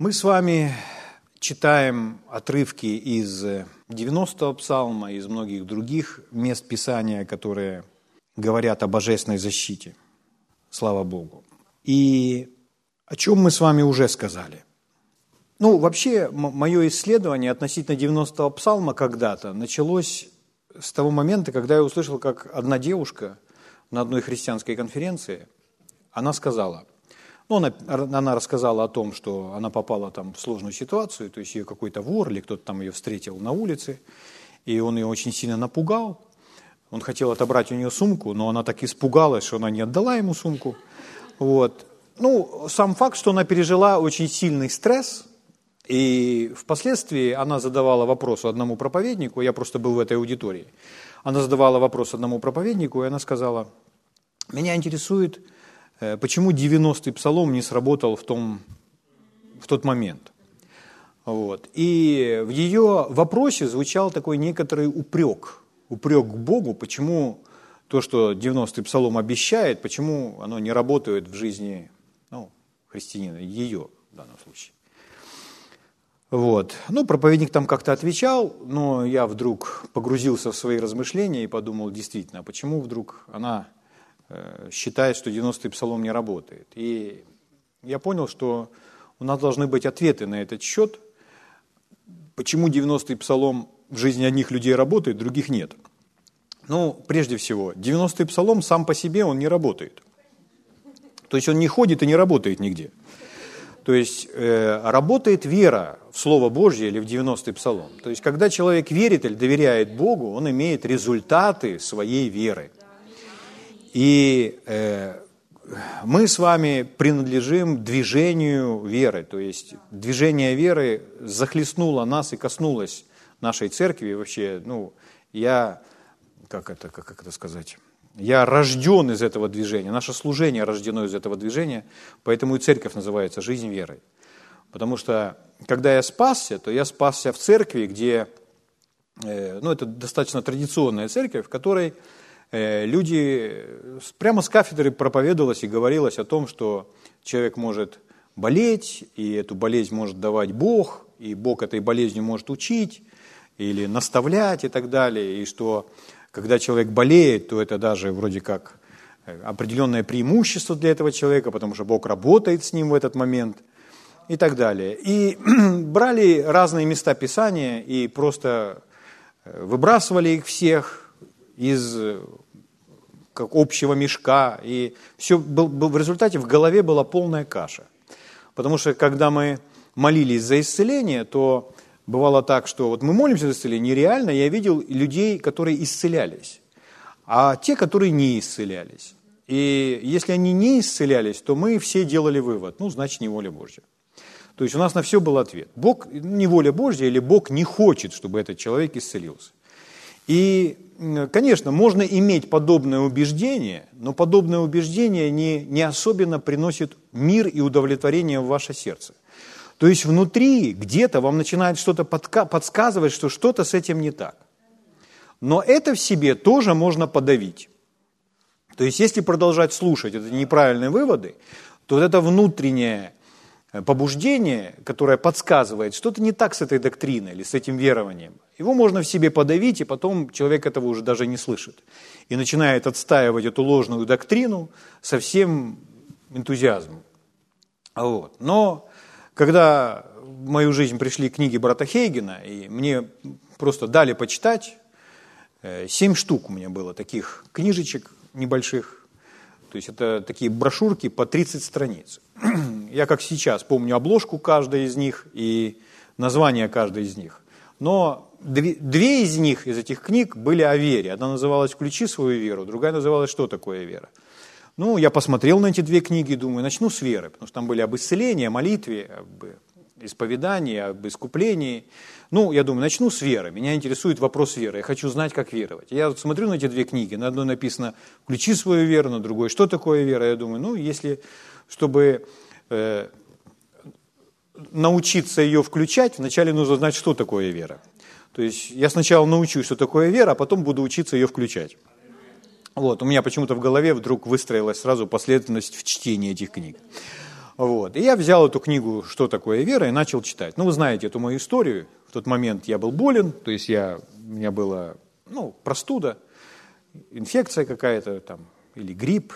Мы с вами читаем отрывки из 90-го псалма, из многих других мест Писания, которые говорят о божественной защите. Слава Богу. И о чем мы с вами уже сказали. Ну, вообще, мое исследование относительно 90-го псалма когда-то началось с того момента, когда я услышал, как одна девушка на одной христианской конференции, она сказала – ну, она, она рассказала о том, что она попала там в сложную ситуацию, то есть ее какой-то вор или кто-то там ее встретил на улице, и он ее очень сильно напугал. Он хотел отобрать у нее сумку, но она так испугалась, что она не отдала ему сумку. Вот. Ну, сам факт, что она пережила очень сильный стресс, и впоследствии она задавала вопрос одному проповеднику, я просто был в этой аудитории, она задавала вопрос одному проповеднику, и она сказала, меня интересует, почему 90-й псалом не сработал в, том, в тот момент. Вот. И в ее вопросе звучал такой некоторый упрек, упрек к Богу, почему то, что 90-й псалом обещает, почему оно не работает в жизни ну, христианина, ее в данном случае. Вот. Ну, проповедник там как-то отвечал, но я вдруг погрузился в свои размышления и подумал, действительно, а почему вдруг она Э, считает, что 90-й псалом не работает. И я понял, что у нас должны быть ответы на этот счет, почему 90-й псалом в жизни одних людей работает, других нет. Ну, прежде всего, 90-й псалом сам по себе, он не работает. То есть он не ходит и не работает нигде. То есть э, работает вера в Слово Божье или в 90-й псалом. То есть когда человек верит или доверяет Богу, он имеет результаты своей веры – и э, мы с вами принадлежим движению веры, то есть движение веры захлестнуло нас и коснулось нашей церкви. Вообще, ну, я, как это, как, как это сказать, я рожден из этого движения, наше служение рождено из этого движения, поэтому и церковь называется «Жизнь верой». Потому что, когда я спасся, то я спасся в церкви, где, э, ну, это достаточно традиционная церковь, в которой люди, прямо с кафедры проповедовалось и говорилось о том, что человек может болеть, и эту болезнь может давать Бог, и Бог этой болезнью может учить или наставлять и так далее, и что когда человек болеет, то это даже вроде как э, определенное преимущество для этого человека, потому что Бог работает с ним в этот момент и так далее. И брали разные места Писания и просто э, выбрасывали их всех из как общего мешка, и все был, был, в результате в голове была полная каша. Потому что когда мы молились за исцеление, то бывало так, что вот мы молимся за исцеление, реально я видел людей, которые исцелялись, а те, которые не исцелялись. И если они не исцелялись, то мы все делали вывод, ну, значит, не воля Божья. То есть у нас на все был ответ. Бог, не воля Божья, или Бог не хочет, чтобы этот человек исцелился. И, конечно, можно иметь подобное убеждение, но подобное убеждение не, не особенно приносит мир и удовлетворение в ваше сердце. То есть внутри где-то вам начинает что-то подсказывать, что что-то с этим не так. Но это в себе тоже можно подавить. То есть если продолжать слушать это неправильные выводы, то вот это внутреннее побуждение, которое подсказывает, что-то не так с этой доктриной или с этим верованием. Его можно в себе подавить, и потом человек этого уже даже не слышит. И начинает отстаивать эту ложную доктрину со всем энтузиазмом. Вот. Но когда в мою жизнь пришли книги брата Хейгена, и мне просто дали почитать, э, семь штук у меня было таких книжечек небольших, то есть это такие брошюрки по 30 страниц. Я как сейчас помню обложку каждой из них и название каждой из них. Но две, две из них, из этих книг, были о вере. Одна называлась «Включи свою веру», другая называлась «Что такое вера?». Ну, я посмотрел на эти две книги и думаю, начну с веры, потому что там были об исцелении, о молитве, об исповедании, об искуплении. Ну, я думаю, начну с веры. Меня интересует вопрос веры. Я хочу знать, как веровать. Я вот смотрю на эти две книги. На одной написано «Включи свою веру», на другой «Что такое вера?». Я думаю, ну, если, чтобы э, научиться ее включать, вначале нужно знать, что такое вера. То есть я сначала научусь, что такое вера, а потом буду учиться ее включать. Вот, у меня почему-то в голове вдруг выстроилась сразу последовательность в чтении этих книг. Вот. И я взял эту книгу «Что такое вера» и начал читать. Ну, вы знаете эту мою историю. В тот момент я был болен, то есть я, у меня была ну, простуда, инфекция какая-то там, или грипп,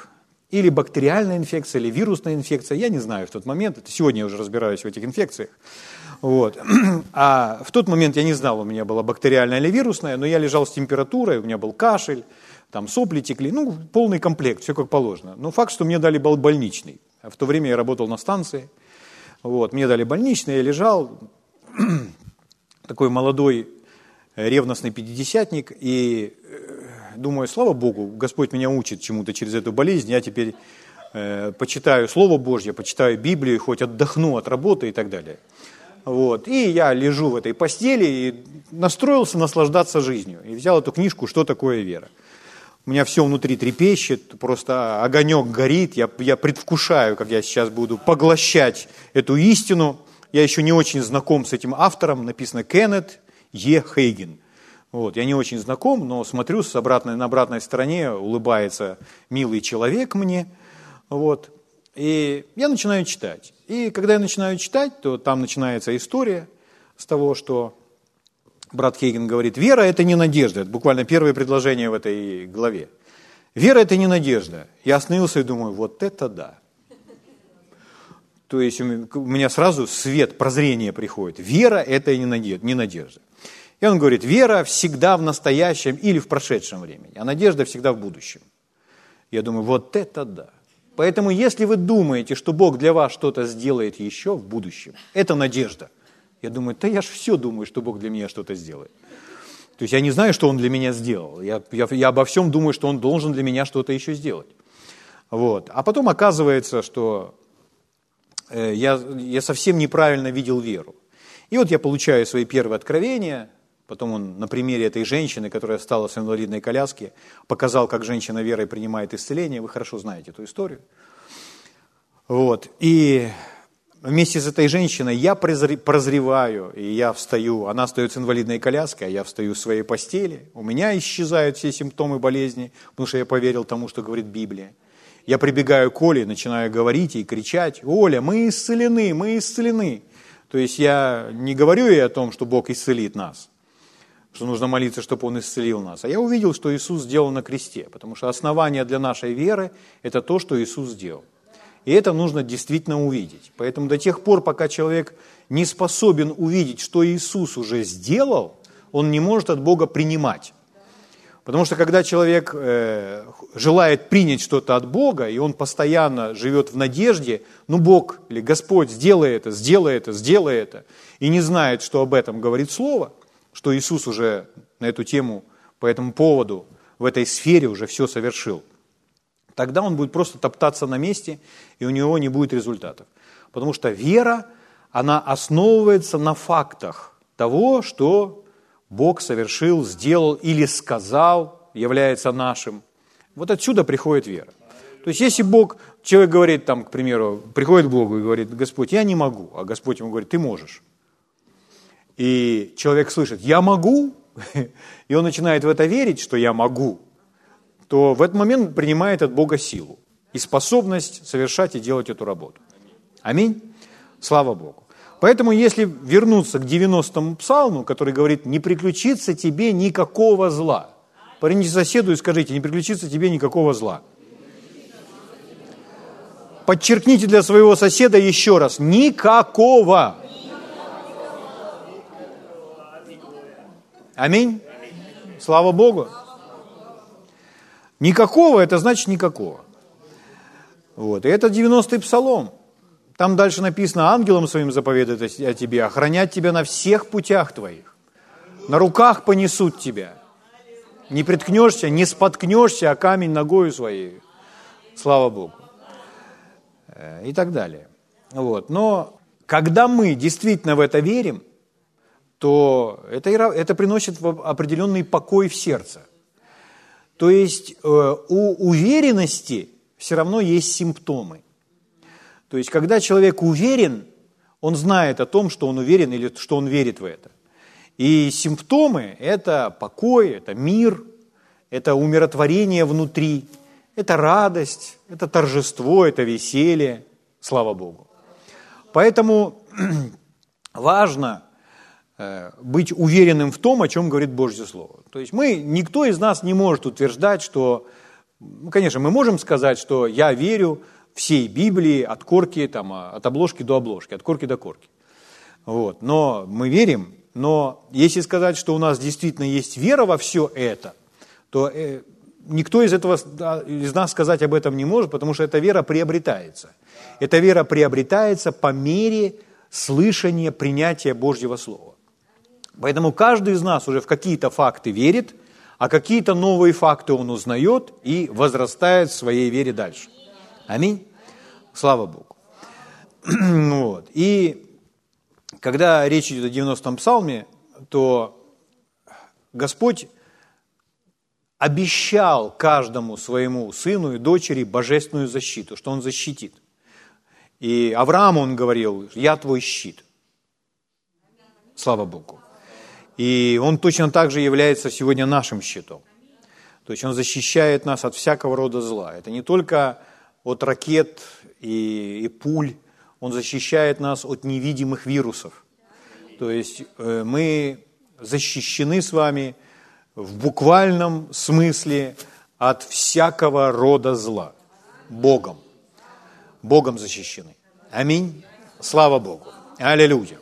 или бактериальная инфекция, или вирусная инфекция, я не знаю в тот момент, это сегодня я уже разбираюсь в этих инфекциях. Вот. А в тот момент я не знал, у меня была бактериальная или вирусная, но я лежал с температурой, у меня был кашель, там сопли текли, ну, полный комплект, все как положено. Но факт, что мне дали больничный. В то время я работал на станции, вот, мне дали больничный, я лежал, такой молодой ревностный пятидесятник, и э, думаю, слава Богу, Господь меня учит чему-то через эту болезнь, я теперь э, почитаю Слово Божье, почитаю Библию, хоть отдохну от работы и так далее. Вот. И я лежу в этой постели и настроился наслаждаться жизнью. И взял эту книжку «Что такое вера?». У меня все внутри трепещет, просто огонек горит. Я, я предвкушаю, как я сейчас буду поглощать эту истину. Я еще не очень знаком с этим автором. Написано Кеннет Е. Хейген. Вот, я не очень знаком, но смотрю с обратной, на обратной стороне, улыбается милый человек мне. Вот, и я начинаю читать. И когда я начинаю читать, то там начинается история с того, что брат Хейген говорит, вера – это не надежда. Это буквально первое предложение в этой главе. Вера – это не надежда. Я остановился и думаю, вот это да. То есть у меня сразу свет, прозрение приходит. Вера – это не надежда. И он говорит, вера всегда в настоящем или в прошедшем времени, а надежда всегда в будущем. Я думаю, вот это да. Поэтому, если вы думаете, что Бог для вас что-то сделает еще в будущем, это надежда. Я думаю, да я же все думаю, что Бог для меня что-то сделает. То есть я не знаю, что Он для меня сделал. Я, я, я обо всем думаю, что Он должен для меня что-то еще сделать. Вот. А потом оказывается, что э, я, я совсем неправильно видел веру. И вот я получаю свои первые откровения, Потом он на примере этой женщины, которая стала с инвалидной коляски, показал, как женщина верой принимает исцеление. Вы хорошо знаете эту историю. Вот. И вместе с этой женщиной я прозреваю, и я встаю. Она встает с инвалидной коляской, а я встаю в своей постели. У меня исчезают все симптомы болезни, потому что я поверил тому, что говорит Библия. Я прибегаю к Оле, начинаю говорить и кричать, «Оля, мы исцелены, мы исцелены!» То есть я не говорю ей о том, что Бог исцелит нас, что нужно молиться, чтобы Он исцелил нас. А я увидел, что Иисус сделал на кресте, потому что основание для нашей веры – это то, что Иисус сделал. И это нужно действительно увидеть. Поэтому до тех пор, пока человек не способен увидеть, что Иисус уже сделал, он не может от Бога принимать. Потому что когда человек э, желает принять что-то от Бога, и он постоянно живет в надежде, ну Бог или Господь, сделай это, сделай это, сделай это, и не знает, что об этом говорит Слово, что Иисус уже на эту тему, по этому поводу, в этой сфере уже все совершил. Тогда он будет просто топтаться на месте, и у него не будет результатов. Потому что вера, она основывается на фактах того, что Бог совершил, сделал или сказал, является нашим. Вот отсюда приходит вера. То есть если Бог, человек говорит там, к примеру, приходит к Богу и говорит, Господь, я не могу, а Господь ему говорит, ты можешь и человек слышит «я могу», и он начинает в это верить, что «я могу», то в этот момент принимает от Бога силу и способность совершать и делать эту работу. Аминь. Слава Богу. Поэтому, если вернуться к 90-му псалму, который говорит, не приключится тебе никакого зла. Парните соседу и скажите, не приключится тебе никакого зла. Подчеркните для своего соседа еще раз, никакого. Аминь. Слава Богу. Никакого, это значит никакого. Вот. И это 90-й псалом. Там дальше написано, ангелом своим заповедует о тебе, охранять тебя на всех путях твоих. На руках понесут тебя. Не приткнешься, не споткнешься, а камень ногою своей. Слава Богу. Э, и так далее. Вот. Но когда мы действительно в это верим, то это, это приносит определенный покой в сердце. То есть э, у уверенности все равно есть симптомы. То есть когда человек уверен, он знает о том, что он уверен или что он верит в это. И симптомы – это покой, это мир, это умиротворение внутри, это радость, это торжество, это веселье, слава Богу. Поэтому важно быть уверенным в том, о чем говорит Божье Слово. То есть мы, никто из нас не может утверждать, что, ну, конечно, мы можем сказать, что я верю всей Библии от корки, там, а, от обложки до обложки, от корки до корки. Вот. Но мы верим, но если сказать, что у нас действительно есть вера во все это, то э, никто из, этого, из нас сказать об этом не может, потому что эта вера приобретается. Эта вера приобретается по мере слышания, принятия Божьего Слова. Поэтому каждый из нас уже в какие-то факты верит, а какие-то новые факты он узнает и возрастает в своей вере дальше. Аминь. Слава Богу. Вот. И когда речь идет о 90-м псалме, то Господь обещал каждому своему сыну и дочери божественную защиту, что он защитит. И Аврааму он говорил, я твой щит. Слава Богу. И он точно так же является сегодня нашим щитом. То есть он защищает нас от всякого рода зла. Это не только от ракет и, и пуль, он защищает нас от невидимых вирусов. То есть э, мы защищены с вами – в буквальном смысле от всякого рода зла. Богом. Богом защищены. Аминь. Слава Богу. Аллилуйя.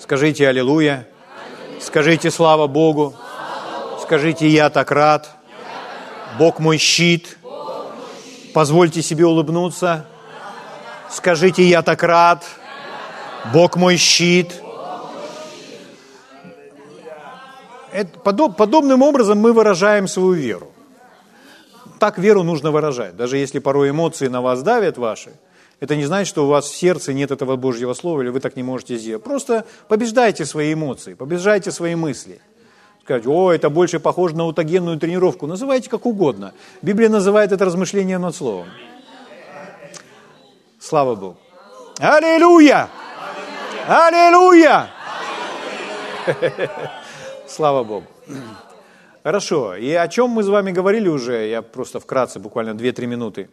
Скажите аллилуйя. Скажите слава Богу. Скажите я так рад. Бог мой щит. Позвольте себе улыбнуться. Скажите я так рад. Бог мой щит. подобным образом мы выражаем свою веру. Так веру нужно выражать. Даже если порой эмоции на вас давят ваши, это не значит, что у вас в сердце нет этого Божьего Слова, или вы так не можете сделать. Просто побеждайте свои эмоции, побеждайте свои мысли. Сказать, о, это больше похоже на аутогенную тренировку. Называйте как угодно. Библия называет это размышлением над Словом. Слава Богу. Аллилуйя! Аллилуйя! Слава Богу. Хорошо. И о чем мы с вами говорили уже, я просто вкратце, буквально 2-3 минуты.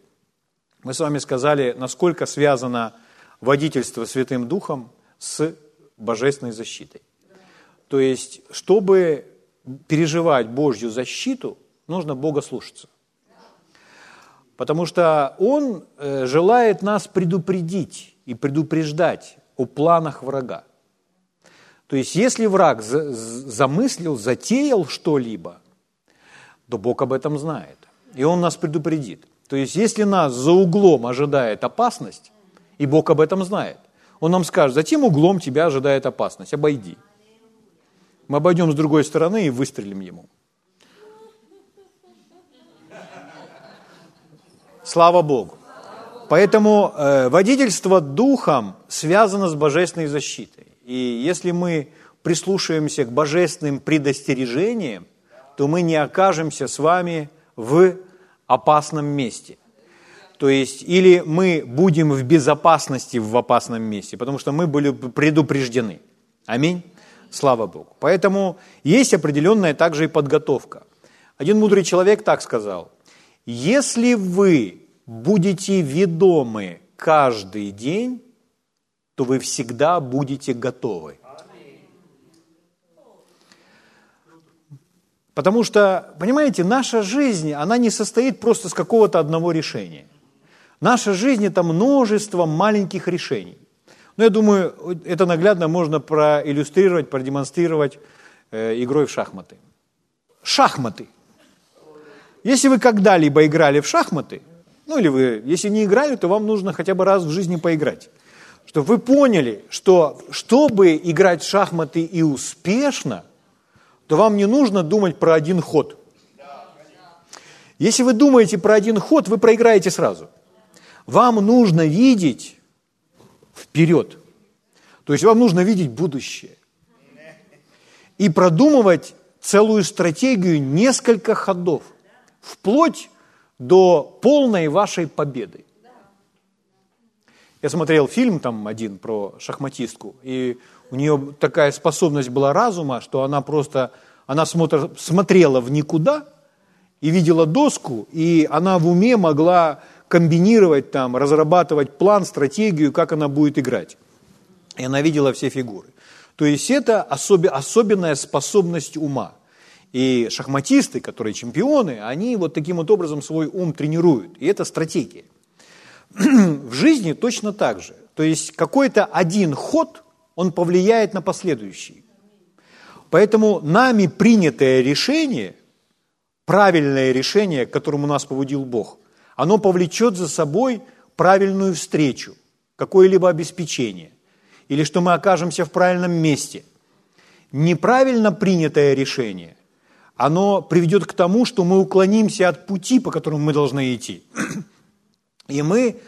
Мы с вами сказали, насколько связано водительство Святым Духом с божественной защитой. То есть, чтобы переживать Божью защиту, нужно Бога слушаться. Потому что Он э, желает нас предупредить и предупреждать о планах врага. То есть, если враг замыслил, затеял что-либо, то Бог об этом знает. И Он нас предупредит. То есть, если нас за углом ожидает опасность, и Бог об этом знает, Он нам скажет, за тем углом тебя ожидает опасность, обойди. Мы обойдем с другой стороны и выстрелим ему. Слава Богу. Поэтому э, водительство духом связано с божественной защитой. И если мы прислушаемся к божественным предостережениям, то мы не окажемся с вами в опасном месте. То есть, или мы будем в безопасности в опасном месте, потому что мы были предупреждены. Аминь. Слава Богу. Поэтому есть определенная также и подготовка. Один мудрый человек так сказал, если вы будете ведомы каждый день то вы всегда будете готовы. Потому что, понимаете, наша жизнь, она не состоит просто с какого-то одного решения. Наша жизнь – это множество маленьких решений. Но я думаю, это наглядно можно проиллюстрировать, продемонстрировать э, игрой в шахматы. Шахматы. Если вы когда-либо играли в шахматы, ну или вы, если не играли, то вам нужно хотя бы раз в жизни поиграть чтобы вы поняли, что чтобы играть в шахматы и успешно, то вам не нужно думать про один ход. Если вы думаете про один ход, вы проиграете сразу. Вам нужно видеть вперед. То есть вам нужно видеть будущее. И продумывать целую стратегию несколько ходов, вплоть до полной вашей победы. Я смотрел фильм там один про шахматистку, и у нее такая способность была разума, что она просто, она смотр, смотрела в никуда и видела доску, и она в уме могла комбинировать там, разрабатывать план, стратегию, как она будет играть. и она видела все фигуры. То есть это особ... особенная способность ума. И шахматисты, которые чемпионы, они вот таким вот образом свой ум тренируют. И это стратегия. В жизни точно так же. То есть какой-то один ход, он повлияет на последующий. Поэтому нами принятое решение, правильное решение, к которому нас поводил Бог, оно повлечет за собой правильную встречу, какое-либо обеспечение, или что мы окажемся в правильном месте. Неправильно принятое решение, оно приведет к тому, что мы уклонимся от пути, по которому мы должны идти. И мы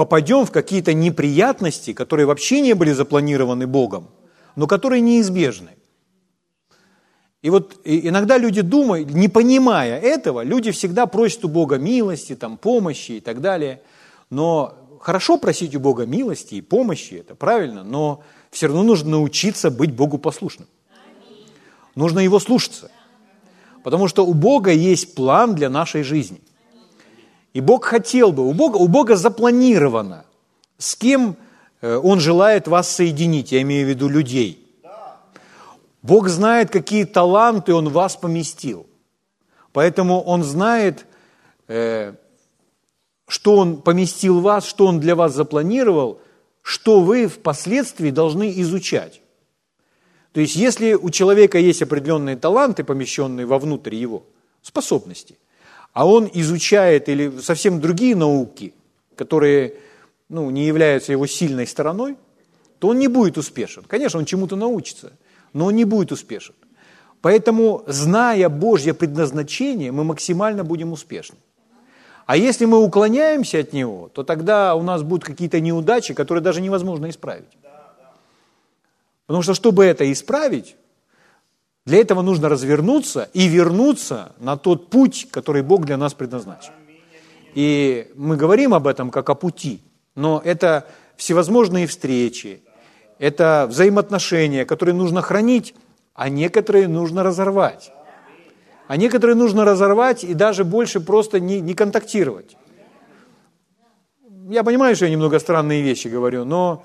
попадем в какие-то неприятности, которые вообще не были запланированы Богом, но которые неизбежны. И вот иногда люди думают, не понимая этого, люди всегда просят у Бога милости, там, помощи и так далее. Но хорошо просить у Бога милости и помощи, это правильно, но все равно нужно научиться быть Богу послушным. Нужно Его слушаться. Потому что у Бога есть план для нашей жизни. И Бог хотел бы, у Бога, у Бога запланировано, с кем э, Он желает вас соединить, я имею в виду людей. Бог знает, какие таланты Он вас поместил. Поэтому Он знает, э, что Он поместил вас, что Он для вас запланировал, что вы впоследствии должны изучать. То есть, если у человека есть определенные таланты, помещенные вовнутрь его, способности, а он изучает или совсем другие науки, которые ну, не являются его сильной стороной, то он не будет успешен. Конечно, он чему-то научится, но он не будет успешен. Поэтому, зная Божье предназначение, мы максимально будем успешны. А если мы уклоняемся от него, то тогда у нас будут какие-то неудачи, которые даже невозможно исправить. Потому что, чтобы это исправить, для этого нужно развернуться и вернуться на тот путь, который Бог для нас предназначил. И мы говорим об этом как о пути, но это всевозможные встречи, это взаимоотношения, которые нужно хранить, а некоторые нужно разорвать а некоторые нужно разорвать и даже больше просто не, не контактировать. Я понимаю, что я немного странные вещи говорю, но,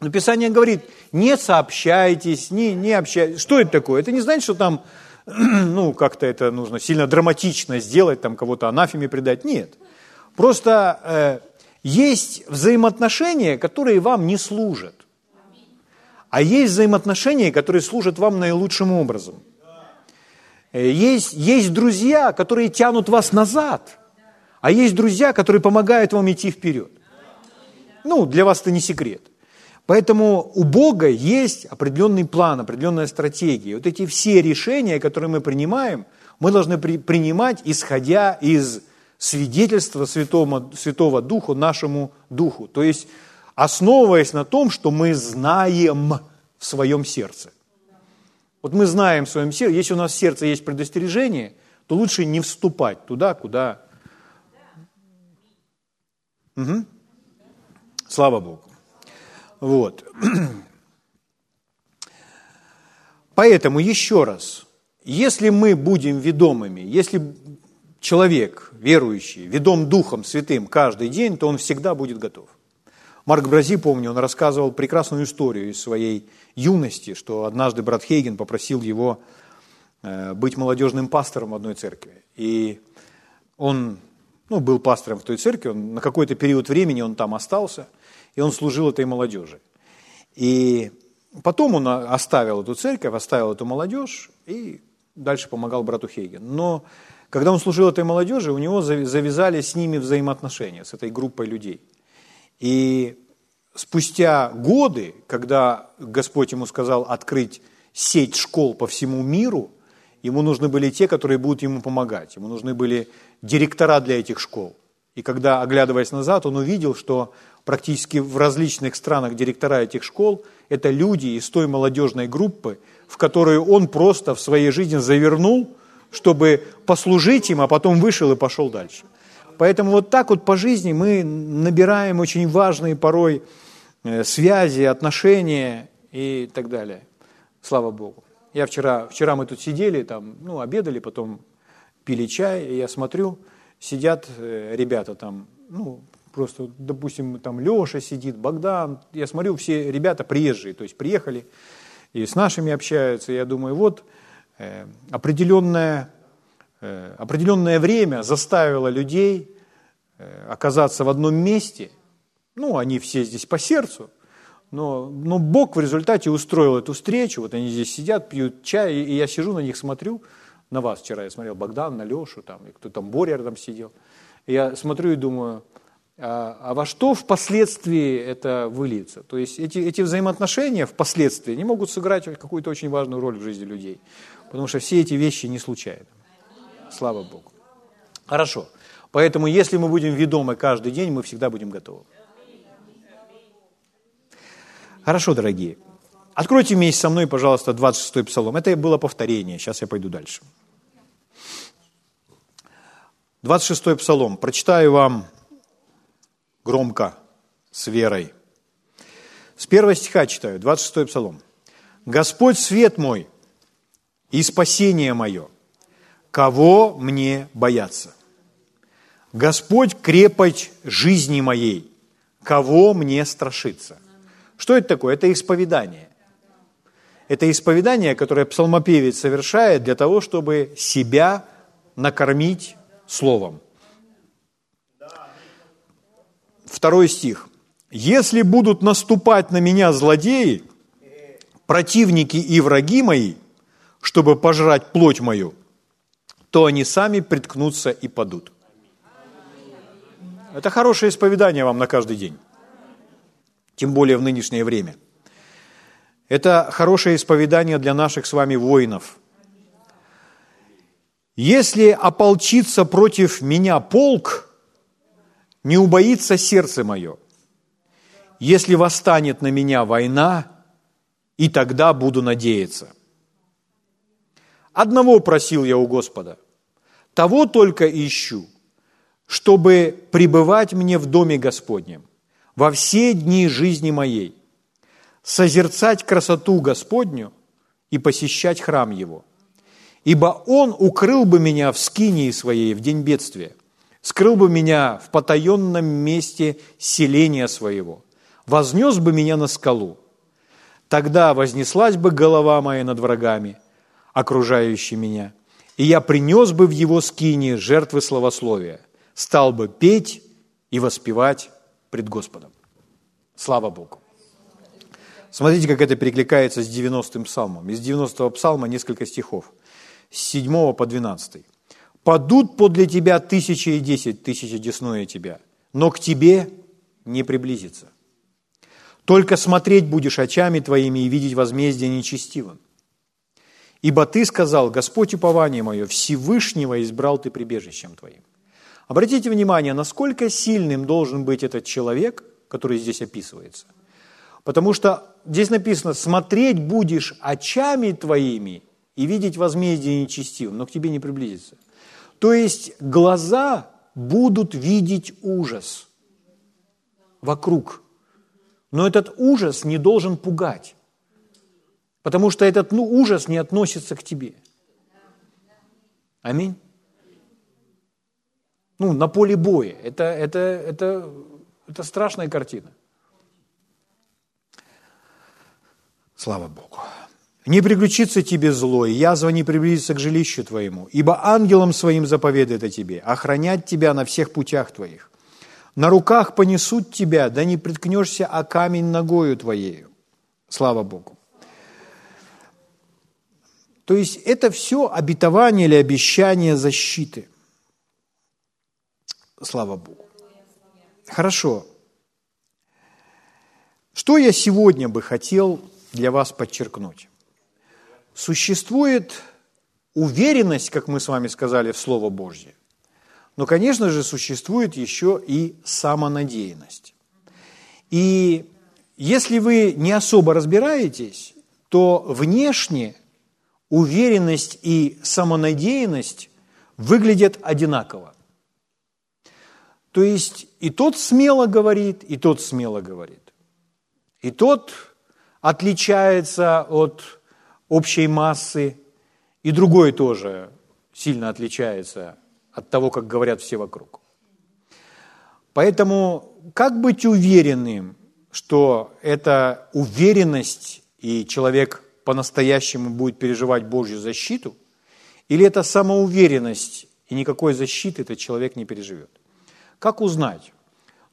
но Писание говорит, не сообщайтесь, не, не общайтесь. Что это такое? Это не значит, что там, ну, как-то это нужно сильно драматично сделать, там кого-то анафеме предать. Нет. Просто э, есть взаимоотношения, которые вам не служат. А есть взаимоотношения, которые служат вам наилучшим образом – Э, есть, есть друзья, которые тянут вас назад, а есть друзья, которые помогают вам идти вперед. Ну, для вас это не секрет. Поэтому у Бога есть определенный план, определенная стратегия. Вот эти все решения, которые мы принимаем, мы должны при, принимать, исходя из свидетельства Святого, Святого Духа нашему Духу. То есть основываясь на том, что мы знаем в своем сердце. Вот мы знаем в своем сердце, если у нас в сердце есть предостережение, то лучше не вступать туда, куда... Угу. Слава Богу. Вот. Поэтому еще раз, если мы будем ведомыми, если человек, верующий, ведом Духом Святым каждый день, то он всегда будет готов. Марк Брази, помню, он рассказывал прекрасную историю из своей юности, что однажды брат Хейген попросил его э, быть молодежным пастором одной церкви. И он ну, был пастором в той церкви, он, на какой-то период времени он там остался, и он служил этой молодежи. И потом он оставил эту церковь, оставил эту молодежь и дальше помогал брату Хейген. Но когда он служил этой молодежи, у него завязались с ними взаимоотношения, с этой группой людей. И спустя годы, когда Господь ему сказал открыть сеть школ по всему миру, ему нужны были те, которые будут ему помогать. Ему нужны были директора для этих школ. И когда, оглядываясь назад, он увидел, что практически в различных странах директора этих школ – это люди из той молодежной группы, в которую он просто в своей жизни завернул, чтобы послужить им, а потом вышел и пошел дальше. Поэтому вот так вот по жизни мы набираем очень важные порой Э, связи, отношения и так далее. Слава Богу. Я вчера, вчера мы тут сидели, там, ну, обедали, потом пили чай, и я смотрю, сидят э, ребята там, ну, просто, допустим, там Леша сидит, Богдан, я смотрю, все ребята приезжие, то есть приехали и с нашими общаются, я думаю, вот э, определенное, э, определенное время заставило людей э, оказаться в одном месте, ну, они все здесь по сердцу, но, но Бог в результате устроил эту встречу, вот они здесь сидят, пьют чай, и я сижу на них, смотрю, на вас вчера я смотрел, Богдан, на Лешу, там, и кто там, Боря рядом сидел. Я смотрю и думаю, а, а во что впоследствии это выльется? То есть эти, эти взаимоотношения впоследствии не могут сыграть какую-то очень важную роль в жизни людей, потому что все эти вещи не случайны. Слава Богу. Хорошо. Поэтому если мы будем ведомы каждый день, мы всегда будем готовы. Хорошо, дорогие. Откройте вместе со мной, пожалуйста, 26-й псалом. Это было повторение, сейчас я пойду дальше. 26-й псалом. Прочитаю вам громко, с верой. С первого стиха читаю, 26-й псалом. «Господь свет мой и спасение мое, кого мне бояться? Господь крепость жизни моей, кого мне страшиться?» Что это такое? Это исповедание. Это исповедание, которое псалмопевец совершает для того, чтобы себя накормить словом. Второй стих. «Если будут наступать на меня злодеи, противники и враги мои, чтобы пожрать плоть мою, то они сами приткнутся и падут». Это хорошее исповедание вам на каждый день тем более в нынешнее время. Это хорошее исповедание для наших с вами воинов. Если ополчится против меня полк, не убоится сердце мое. Если восстанет на меня война, и тогда буду надеяться. Одного просил я у Господа, того только ищу, чтобы пребывать мне в доме Господнем – во все дни жизни моей, созерцать красоту Господню и посещать храм Его. Ибо Он укрыл бы меня в скинии своей в день бедствия, скрыл бы меня в потаенном месте селения своего, вознес бы меня на скалу. Тогда вознеслась бы голова моя над врагами, окружающими меня, и я принес бы в его скине жертвы славословия, стал бы петь и воспевать пред Господом. Слава Богу. Смотрите, как это перекликается с 90-м псалмом. Из 90-го псалма несколько стихов. С 7 по 12. «Падут подле тебя тысячи и десять тысяч одесное тебя, но к тебе не приблизится. Только смотреть будешь очами твоими и видеть возмездие нечестивым. Ибо ты сказал, Господь упование мое, Всевышнего избрал ты прибежищем твоим. Обратите внимание, насколько сильным должен быть этот человек, который здесь описывается. Потому что здесь написано, смотреть будешь очами твоими и видеть возмездие нечестивым, но к тебе не приблизится. То есть глаза будут видеть ужас вокруг. Но этот ужас не должен пугать, потому что этот ну, ужас не относится к тебе. Аминь ну, на поле боя. Это, это, это, это страшная картина. Слава Богу. Не приключится тебе зло, и язва не приблизится к жилищу твоему, ибо ангелом своим заповедает о тебе, охранять тебя на всех путях твоих. На руках понесут тебя, да не приткнешься о камень ногою твоею. Слава Богу. То есть это все обетование или обещание защиты – Слава Богу. Хорошо. Что я сегодня бы хотел для вас подчеркнуть? Существует уверенность, как мы с вами сказали, в Слово Божье. Но, конечно же, существует еще и самонадеянность. И если вы не особо разбираетесь, то внешне уверенность и самонадеянность выглядят одинаково. То есть и тот смело говорит, и тот смело говорит. И тот отличается от общей массы, и другой тоже сильно отличается от того, как говорят все вокруг. Поэтому как быть уверенным, что эта уверенность и человек по-настоящему будет переживать Божью защиту, или это самоуверенность, и никакой защиты этот человек не переживет? Как узнать?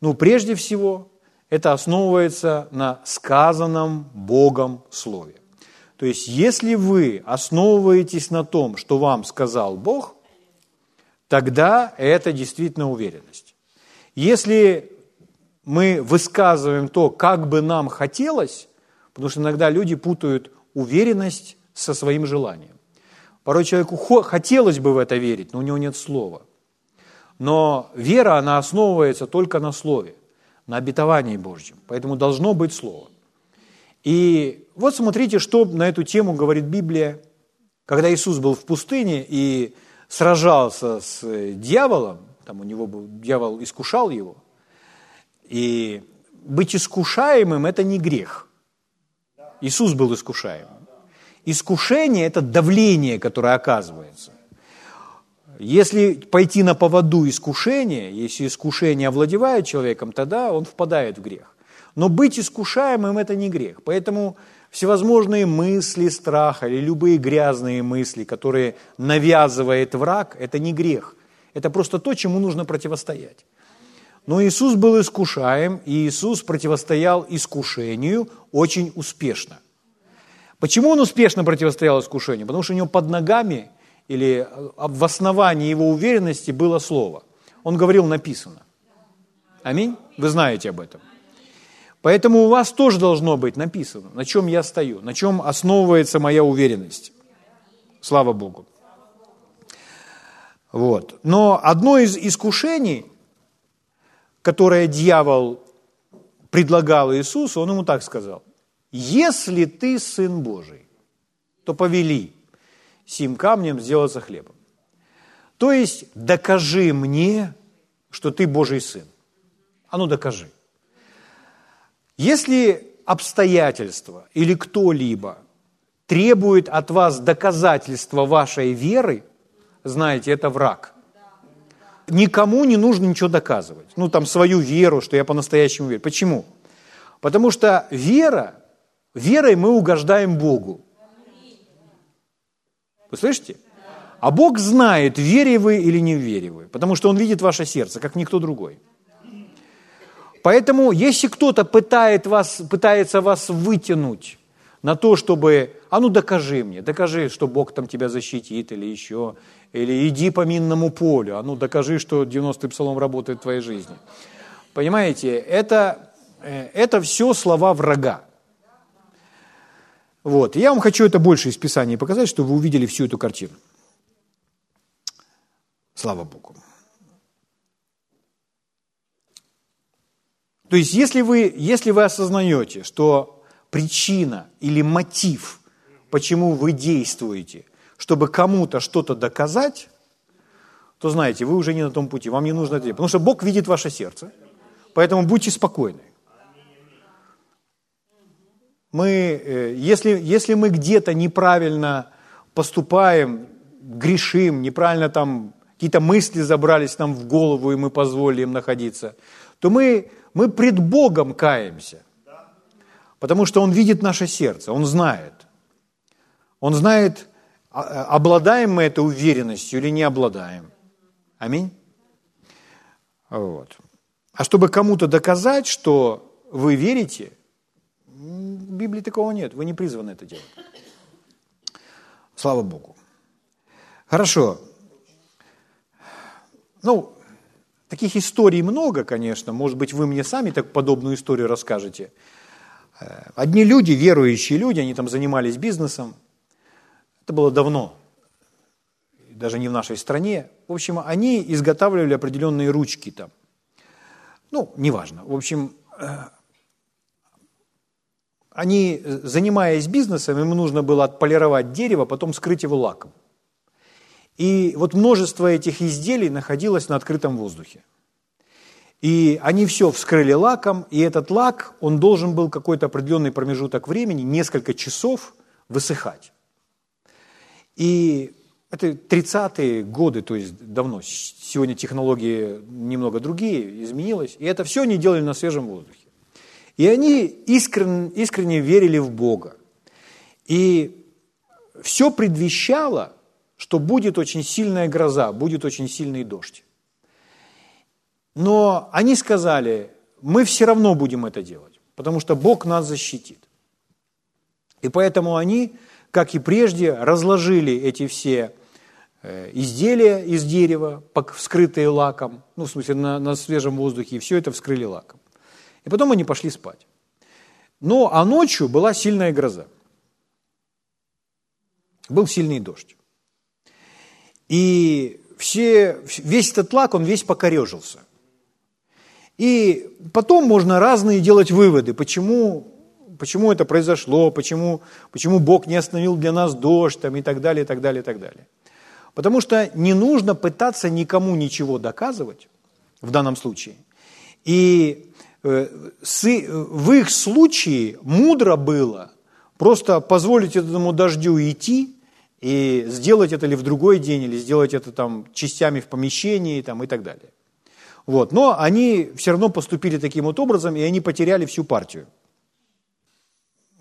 Ну, прежде всего, это основывается на сказанном Богом Слове. То есть, если вы основываетесь на том, что вам сказал Бог, тогда это действительно уверенность. Если мы высказываем то, как бы нам хотелось, потому что иногда люди путают уверенность со своим желанием. Порой человеку хотелось бы в это верить, но у него нет слова. Но вера, она основывается только на слове, на обетовании Божьем. Поэтому должно быть слово. И вот смотрите, что на эту тему говорит Библия. Когда Иисус был в пустыне и сражался с дьяволом, там у него был, дьявол искушал его, и быть искушаемым – это не грех. Иисус был искушаем. Искушение – это давление, которое оказывается. Если пойти на поводу искушения, если искушение овладевает человеком, тогда он впадает в грех. Но быть искушаемым – это не грех. Поэтому всевозможные мысли страха или любые грязные мысли, которые навязывает враг, это не грех. Это просто то, чему нужно противостоять. Но Иисус был искушаем, и Иисус противостоял искушению очень успешно. Почему он успешно противостоял искушению? Потому что у него под ногами или в основании его уверенности было слово. Он говорил написано. Аминь? Вы знаете об этом. Поэтому у вас тоже должно быть написано, на чем я стою, на чем основывается моя уверенность. Слава Богу. Вот. Но одно из искушений, которое дьявол предлагал Иисусу, он ему так сказал. Если ты сын Божий, то повели сим камнем сделаться хлебом. То есть докажи мне, что ты Божий сын. А ну докажи. Если обстоятельства или кто-либо требует от вас доказательства вашей веры, знаете, это враг. Никому не нужно ничего доказывать. Ну, там, свою веру, что я по-настоящему верю. Почему? Потому что вера, верой мы угождаем Богу. Вы слышите? А Бог знает, вере вы или не вере вы, потому что Он видит ваше сердце, как никто другой. Поэтому, если кто-то пытает вас, пытается вас вытянуть на то, чтобы, а ну докажи мне, докажи, что Бог там тебя защитит или еще, или иди по минному полю, а ну докажи, что 90-й псалом работает в твоей жизни. Понимаете, это, э, это все слова врага. Вот. Я вам хочу это больше из Писания показать, чтобы вы увидели всю эту картину. Слава Богу. То есть, если вы, если вы осознаете, что причина или мотив, почему вы действуете, чтобы кому-то что-то доказать, то знаете, вы уже не на том пути, вам не нужно это делать. Потому что Бог видит ваше сердце, поэтому будьте спокойны. Мы, э, если, если мы где-то неправильно поступаем, грешим, неправильно там какие-то мысли забрались нам в голову, и мы позволили им находиться, то мы мы пред Богом каемся. Потому что Он видит наше сердце, Он знает. Он знает, а, а, обладаем мы этой уверенностью или не обладаем. Аминь. Вот. А чтобы кому-то доказать, что вы верите, в Библии такого нет, вы не призваны это делать. Слава Богу. Хорошо. Ну, Таких историй много, конечно. Может быть, вы мне сами так подобную историю расскажете. Э, одни люди, верующие люди, они там занимались бизнесом. Это было давно, даже не в нашей стране. В общем, они изготавливали определенные ручки там. Ну, неважно. В общем, э, они, занимаясь бизнесом, им нужно было отполировать дерево, потом скрыть его лаком. И вот множество этих изделий находилось на открытом воздухе. И они все вскрыли лаком, и этот лак, он должен был какой-то определенный промежуток времени, несколько часов, высыхать. И это 30-е годы, то есть давно. Сегодня технологии немного другие, изменилось. И это все они делали на свежем воздухе. И они искренне, искренне верили в Бога. И все предвещало, что будет очень сильная гроза, будет очень сильный дождь. Но они сказали, мы все равно будем это делать, потому что Бог нас защитит. И поэтому они, как и прежде, разложили эти все э, изделия из дерева, вскрытые лаком, ну, в смысле, на, на свежем воздухе, и все это вскрыли лаком. И потом они пошли спать. Но а ночью была сильная гроза. Был сильный дождь. И все, весь этот лак, он весь покорежился. И потом можно разные делать выводы, почему, почему это произошло, почему, почему Бог не остановил для нас дождь там, и так далее, и так далее, и так далее. Потому что не нужно пытаться никому ничего доказывать в данном случае. И в их случае мудро было просто позволить этому дождю идти и сделать это ли в другой день, или сделать это там частями в помещении там, и так далее. Вот. Но они все равно поступили таким вот образом, и они потеряли всю партию.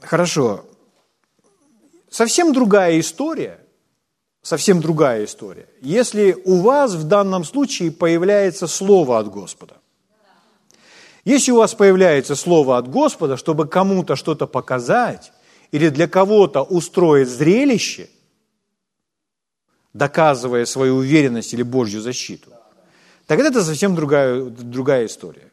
Хорошо. Совсем другая история, совсем другая история. Если у вас в данном случае появляется слово от Господа. Если у вас появляется слово от Господа, чтобы кому-то что-то показать или для кого-то устроить зрелище, доказывая свою уверенность или Божью защиту, тогда это совсем другая, другая история.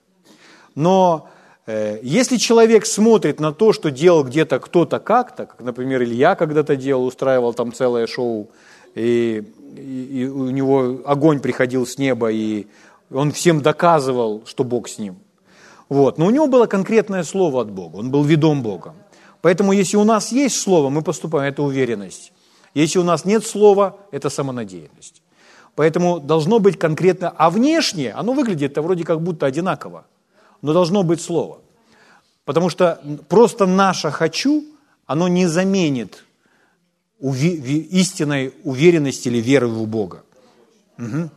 Но э, если человек смотрит на то, что делал где-то кто-то как-то, как, например, Илья когда-то делал, устраивал там целое шоу, и, и, и у него огонь приходил с неба, и он всем доказывал, что Бог с ним. Вот. Но у него было конкретное слово от Бога, он был ведом Богом. Поэтому если у нас есть слово, мы поступаем, это уверенность. Если у нас нет слова, это самонадеянность. Поэтому должно быть конкретно, а внешне оно выглядит вроде как будто одинаково, но должно быть слово. Потому что просто наше «хочу», оно не заменит истинной уверенности или веры в Бога. Угу.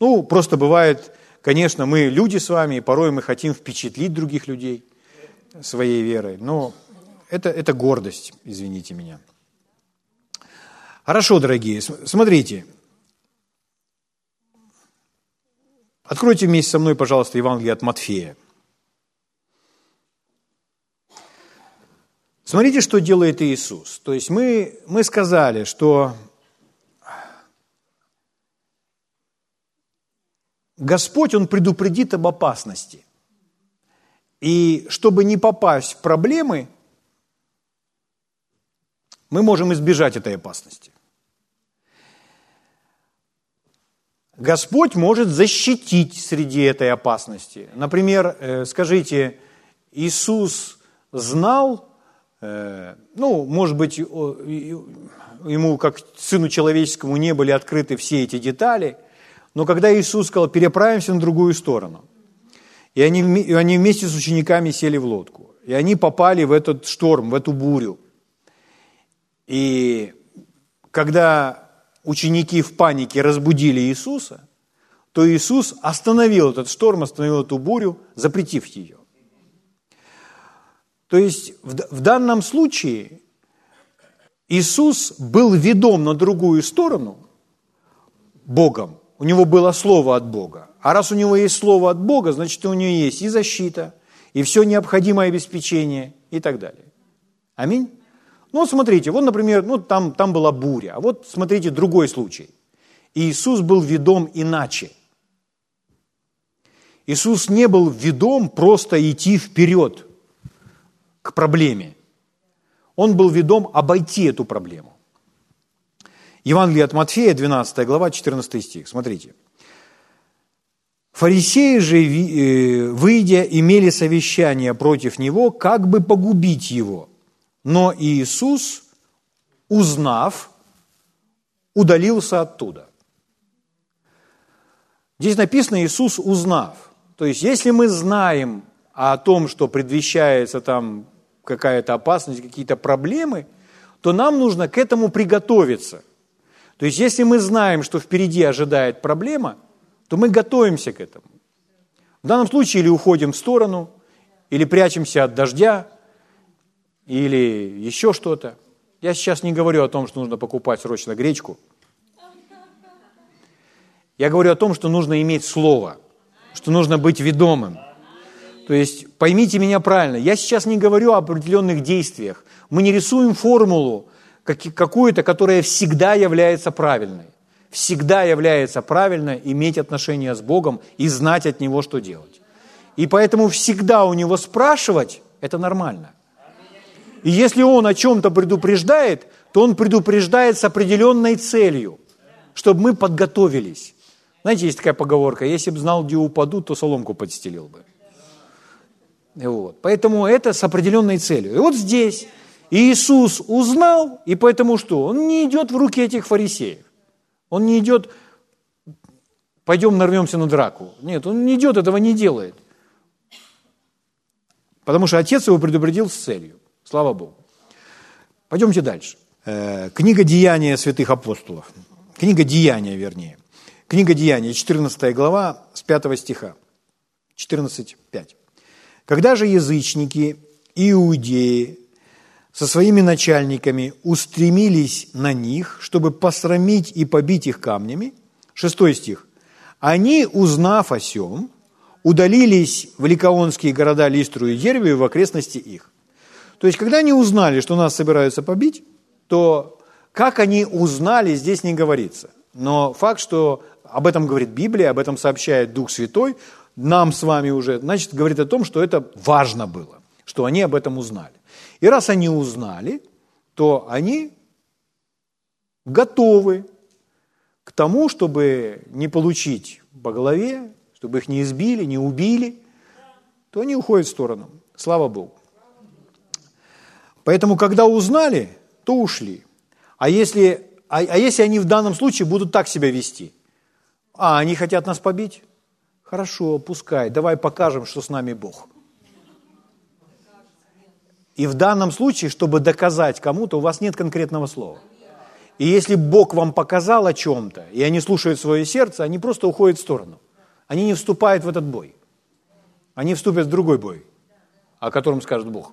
Ну, просто бывает, конечно, мы люди с вами, и порой мы хотим впечатлить других людей своей верой, но это, это гордость, извините меня. Хорошо, дорогие, смотрите. Откройте вместе со мной, пожалуйста, Евангелие от Матфея. Смотрите, что делает Иисус. То есть мы, мы сказали, что Господь, Он предупредит об опасности. И чтобы не попасть в проблемы, мы можем избежать этой опасности. Господь может защитить среди этой опасности. Например, э, скажите, Иисус знал, э, ну, может быть, ему, как Сыну Человеческому, не были открыты все эти детали, но когда Иисус сказал, переправимся на другую сторону, и они, и они вместе с учениками сели в лодку, и они попали в этот шторм, в эту бурю. И когда ученики в панике разбудили Иисуса, то Иисус остановил этот шторм, остановил эту бурю, запретив ее. То есть в, в данном случае Иисус был ведом на другую сторону Богом. У него было слово от Бога. А раз у него есть слово от Бога, значит, у него есть и защита, и все необходимое обеспечение и так далее. Аминь. Ну, вот смотрите, вот, например, ну, там, там была буря. А вот смотрите другой случай. Иисус был ведом иначе. Иисус не был ведом просто идти вперед к проблеме. Он был ведом обойти эту проблему. Евангелие от Матфея, 12 глава, 14 стих. Смотрите. Фарисеи же, э, выйдя, имели совещание против него, как бы погубить его – но Иисус, узнав, удалился оттуда. Здесь написано Иисус узнав. То есть, если мы знаем о том, что предвещается там какая-то опасность, какие-то проблемы, то нам нужно к этому приготовиться. То есть если мы знаем, что впереди ожидает проблема, то мы готовимся к этому. В данном случае или уходим в сторону, или прячемся от дождя, или еще что-то. Я сейчас не говорю о том, что нужно покупать срочно гречку. Я говорю о том, что нужно иметь слово, что нужно быть ведомым. То есть поймите меня правильно, я сейчас не говорю о определенных действиях. Мы не рисуем формулу какую-то, которая всегда является правильной. Всегда является правильно иметь отношения с Богом и знать от Него, что делать. И поэтому всегда у Него спрашивать – это нормально. И если Он о чем-то предупреждает, то Он предупреждает с определенной целью, чтобы мы подготовились. Знаете, есть такая поговорка, если бы знал, где упаду, то соломку подстелил бы. Вот. Поэтому это с определенной целью. И вот здесь Иисус узнал, и поэтому что? Он не идет в руки этих фарисеев. Он не идет, пойдем нарвемся на драку. Нет, он не идет, этого не делает. Потому что отец его предупредил с целью. Слава Богу. Пойдемте дальше. Э, книга Деяния святых апостолов. Книга Деяния, вернее. Книга Деяния, 14 глава, с 5 стиха. 14.5. Когда же язычники, иудеи со своими начальниками устремились на них, чтобы посрамить и побить их камнями, 6 стих, они, узнав о сем, удалились в ликаонские города Листру и Дервию в окрестности их. То есть, когда они узнали, что нас собираются побить, то как они узнали, здесь не говорится. Но факт, что об этом говорит Библия, об этом сообщает Дух Святой, нам с вами уже, значит, говорит о том, что это важно было, что они об этом узнали. И раз они узнали, то они готовы к тому, чтобы не получить по голове, чтобы их не избили, не убили, то они уходят в сторону. Слава Богу. Поэтому, когда узнали, то ушли. А если, а, а если они в данном случае будут так себя вести? А, они хотят нас побить? Хорошо, пускай, давай покажем, что с нами Бог. И в данном случае, чтобы доказать кому-то, у вас нет конкретного слова. И если Бог вам показал о чем-то, и они слушают свое сердце, они просто уходят в сторону. Они не вступают в этот бой. Они вступят в другой бой, о котором скажет Бог.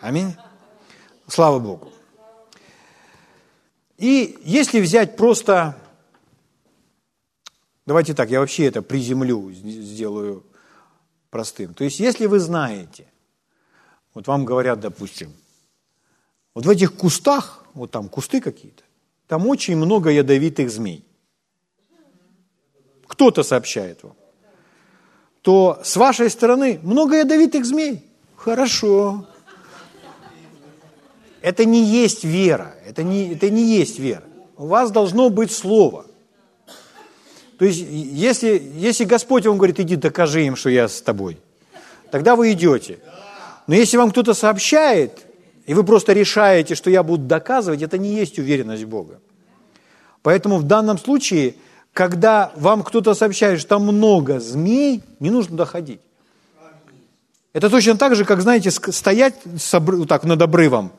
Аминь. Слава Богу. И если взять просто, давайте так, я вообще это приземлю, сделаю простым. То есть, если вы знаете, вот вам говорят, допустим, вот в этих кустах, вот там кусты какие-то, там очень много ядовитых змей. Кто-то сообщает вам. То с вашей стороны много ядовитых змей. Хорошо. Это не есть вера. Это не, это не есть вера. У вас должно быть слово. То есть, если, если Господь вам говорит, иди докажи им, что я с тобой, тогда вы идете. Но если вам кто-то сообщает, и вы просто решаете, что я буду доказывать, это не есть уверенность Бога. Поэтому в данном случае, когда вам кто-то сообщает, что там много змей, не нужно доходить. Это точно так же, как, знаете, стоять вот так над обрывом,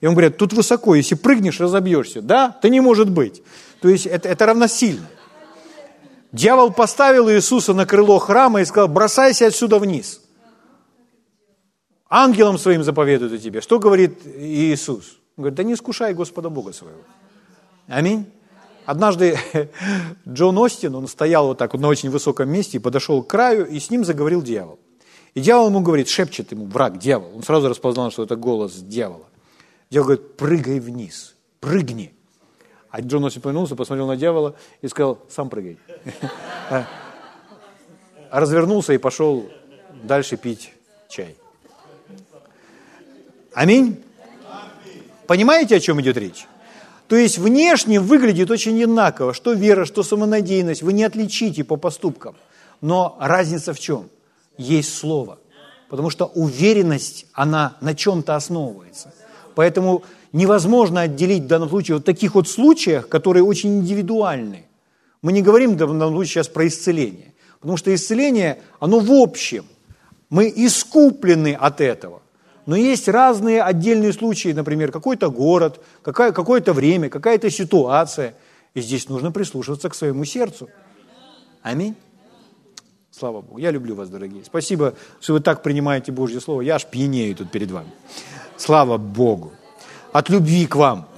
и он говорит, тут высоко, если прыгнешь, разобьешься. Да? Это не может быть. То есть это, это равносильно. Дьявол поставил Иисуса на крыло храма и сказал, бросайся отсюда вниз. Ангелам своим заповедует о тебе. Что говорит Иисус? Он говорит, да не искушай Господа Бога своего. Аминь. Однажды Джон Остин, он стоял вот так вот на очень высоком месте и подошел к краю, и с ним заговорил дьявол. И дьявол ему говорит, шепчет ему, враг, дьявол. Он сразу распознал, что это голос дьявола. Дьявол говорит, прыгай вниз, прыгни. А Джон Остин повернулся, посмотрел на дьявола и сказал, сам прыгай. А развернулся и пошел дальше пить чай. Аминь. Понимаете, о чем идет речь? То есть внешне выглядит очень одинаково, что вера, что самонадеянность, вы не отличите по поступкам. Но разница в чем? Есть слово. Потому что уверенность, она на чем-то основывается. Поэтому невозможно отделить в данном случае вот таких вот случаях, которые очень индивидуальны. Мы не говорим в данном случае сейчас про исцеление. Потому что исцеление, оно в общем. Мы искуплены от этого. Но есть разные отдельные случаи, например, какой-то город, какое- какое-то время, какая-то ситуация. И здесь нужно прислушиваться к своему сердцу. Аминь. Слава Богу. Я люблю вас, дорогие. Спасибо, что вы так принимаете Божье Слово. Я аж пьянею тут перед вами. Слава Богу. От любви к вам.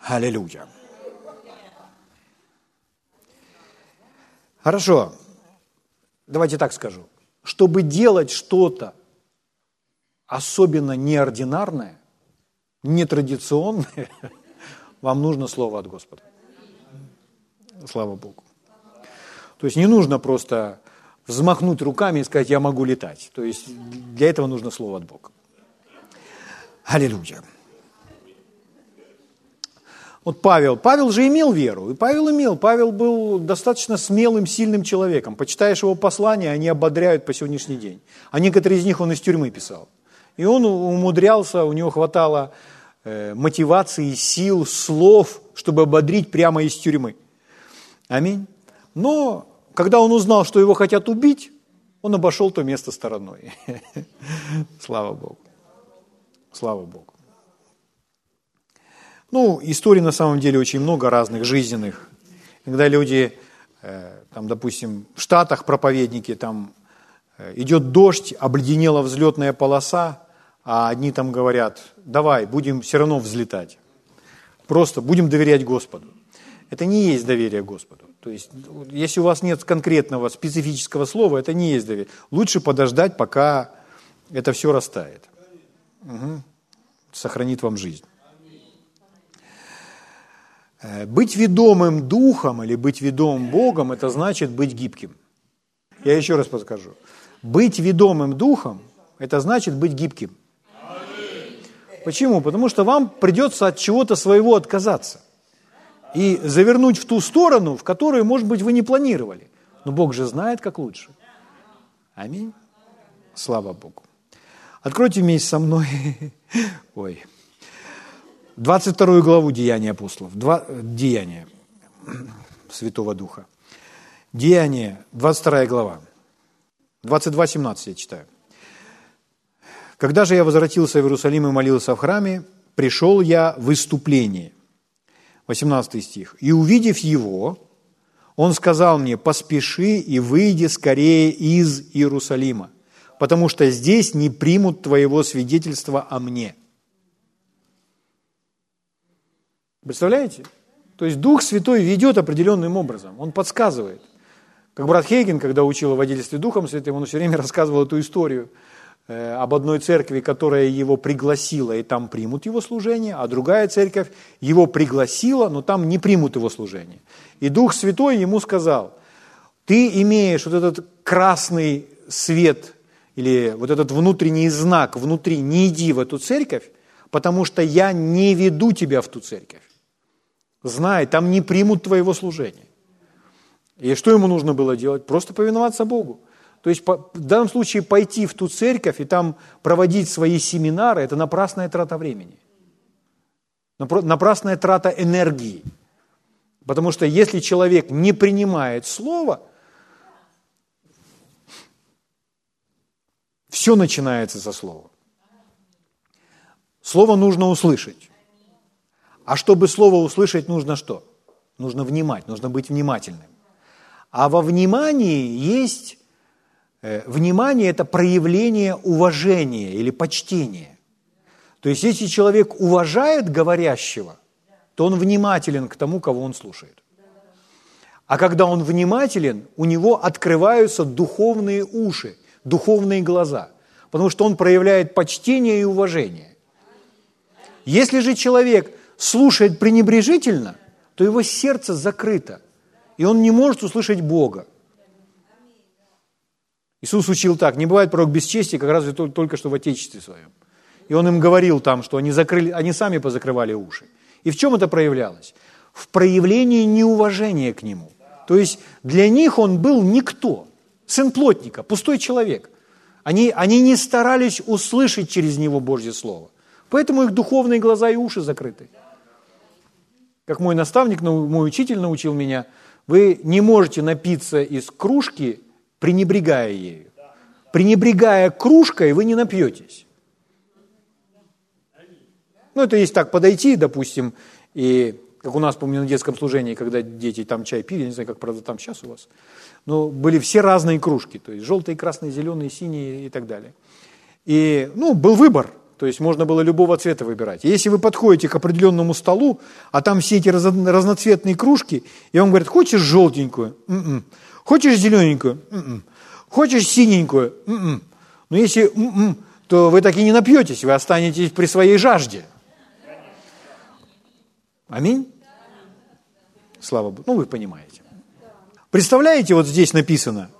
Аллилуйя. Хорошо. Давайте так скажу. Чтобы делать что-то особенно неординарное, нетрадиционное, вам нужно слово от Господа. Слава Богу. То есть не нужно просто взмахнуть руками и сказать, я могу летать. То есть для этого нужно слово от Бога. Аллилуйя. Вот Павел, Павел же имел веру, и Павел имел, Павел был достаточно смелым, сильным человеком. Почитаешь его послания, они ободряют по сегодняшний день. А некоторые из них он из тюрьмы писал. И он умудрялся, у него хватало э, мотивации, сил, слов, чтобы ободрить прямо из тюрьмы. Аминь. Но когда он узнал, что его хотят убить, он обошел то место стороной. Слава Богу. Слава Богу. Ну, историй на самом деле очень много разных, жизненных. Когда люди, э, там, допустим, в Штатах проповедники, там э, идет дождь, обледенела взлетная полоса, а одни там говорят, давай, будем все равно взлетать. Просто будем доверять Господу. Это не есть доверие Господу. То есть, если у вас нет конкретного специфического слова, это не есть доверие. Лучше подождать, пока это все растает. Угу. Сохранит вам жизнь. Э, быть ведомым духом или быть ведомым Богом, это значит быть гибким. Я еще раз подскажу. Быть ведомым духом, это значит быть гибким. Почему? Потому что вам придется от чего-то своего отказаться и завернуть в ту сторону, в которую, может быть, вы не планировали. Но Бог же знает, как лучше. Аминь. Слава Богу. Откройте вместе со мной. Ой. 22 главу Деяния апостолов. Два, Деяния Святого Духа. Деяние, 22 глава. 22.17 я читаю. «Когда же я возвратился в Иерусалим и молился в храме, пришел я в выступление». 18 стих. «И увидев его, он сказал мне, поспеши и выйди скорее из Иерусалима, потому что здесь не примут твоего свидетельства о мне». Представляете? То есть Дух Святой ведет определенным образом, Он подсказывает. Как брат Хейген, когда учил о водительстве Духом Святым, он все время рассказывал эту историю э, об одной церкви, которая его пригласила, и там примут его служение, а другая церковь его пригласила, но там не примут его служение. И Дух Святой ему сказал, ты имеешь вот этот красный свет или вот этот внутренний знак внутри, не иди в эту церковь, потому что я не веду тебя в ту церковь. Знай, там не примут твоего служения. И что ему нужно было делать? Просто повиноваться Богу. То есть в данном случае пойти в ту церковь и там проводить свои семинары – это напрасная трата времени. Напрасная трата энергии. Потому что если человек не принимает слово, все начинается со слова. Слово нужно услышать. А чтобы слово услышать, нужно что? Нужно внимать, нужно быть внимательным. А во внимании есть, э, внимание – это проявление уважения или почтения. То есть, если человек уважает говорящего, то он внимателен к тому, кого он слушает. А когда он внимателен, у него открываются духовные уши, духовные глаза, потому что он проявляет почтение и уважение. Если же человек – слушает пренебрежительно, то его сердце закрыто, и он не может услышать Бога. Иисус учил так, не бывает пророк без чести, как разве только что в Отечестве своем. И он им говорил там, что они, закрыли, они сами позакрывали уши. И в чем это проявлялось? В проявлении неуважения к нему. То есть для них он был никто, сын плотника, пустой человек. Они, они не старались услышать через него Божье Слово. Поэтому их духовные глаза и уши закрыты. Как мой наставник, мой учитель научил меня, вы не можете напиться из кружки, пренебрегая ею. Пренебрегая кружкой, вы не напьетесь. Ну, это есть так, подойти, допустим, И как у нас, помню, на детском служении, когда дети там чай пили, не знаю, как, правда, там сейчас у вас, но были все разные кружки, то есть желтые, красные, зеленые, синие и так далее. И, ну, был выбор, то есть можно было любого цвета выбирать. Если вы подходите к определенному столу, а там все эти разноцветные кружки, и он говорит, хочешь желтенькую? М-м. Хочешь зелененькую? М-м. Хочешь синенькую? М-м. Но если м-м, то вы так и не напьетесь, вы останетесь при своей жажде. Аминь? Слава Богу. Ну, вы понимаете. Представляете, вот здесь написано,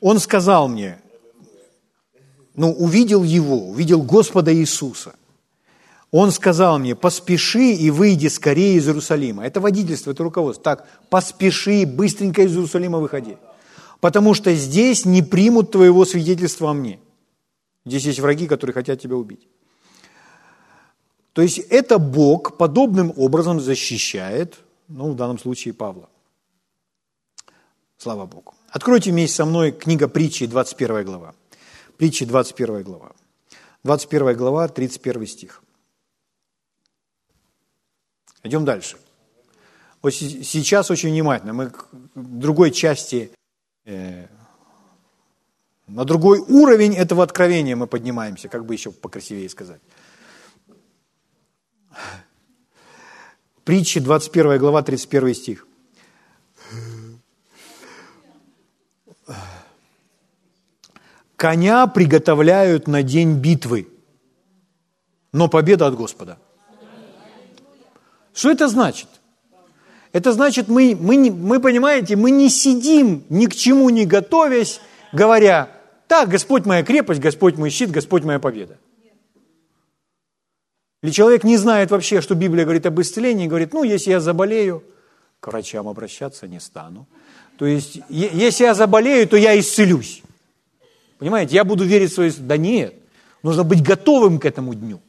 он сказал мне, ну, увидел его, увидел Господа Иисуса. Он сказал мне, поспеши и выйди скорее из Иерусалима. Это водительство, это руководство. Так, поспеши, быстренько из Иерусалима выходи. Потому что здесь не примут твоего свидетельства о мне. Здесь есть враги, которые хотят тебя убить. То есть это Бог подобным образом защищает, ну, в данном случае Павла. Слава Богу. Откройте вместе со мной книга притчи, 21 глава. Притчи, 21 глава. 21 глава, 31 стих. Идем дальше. Вот сейчас очень внимательно. Мы к другой части, э, на другой уровень этого откровения мы поднимаемся, как бы еще покрасивее сказать. Притчи, 21 глава, 31 стих. Коня приготовляют на день битвы, но победа от Господа. Что это значит? Это значит, мы, мы, мы, понимаете, мы не сидим ни к чему не готовясь, говоря, так, Господь моя крепость, Господь мой щит, Господь моя победа. Или человек не знает вообще, что Библия говорит об исцелении, говорит, ну, если я заболею, к врачам обращаться не стану. То есть, если я заболею, то я исцелюсь. Понимаете, я буду верить в свои... Да нет, нужно быть готовым к этому дню.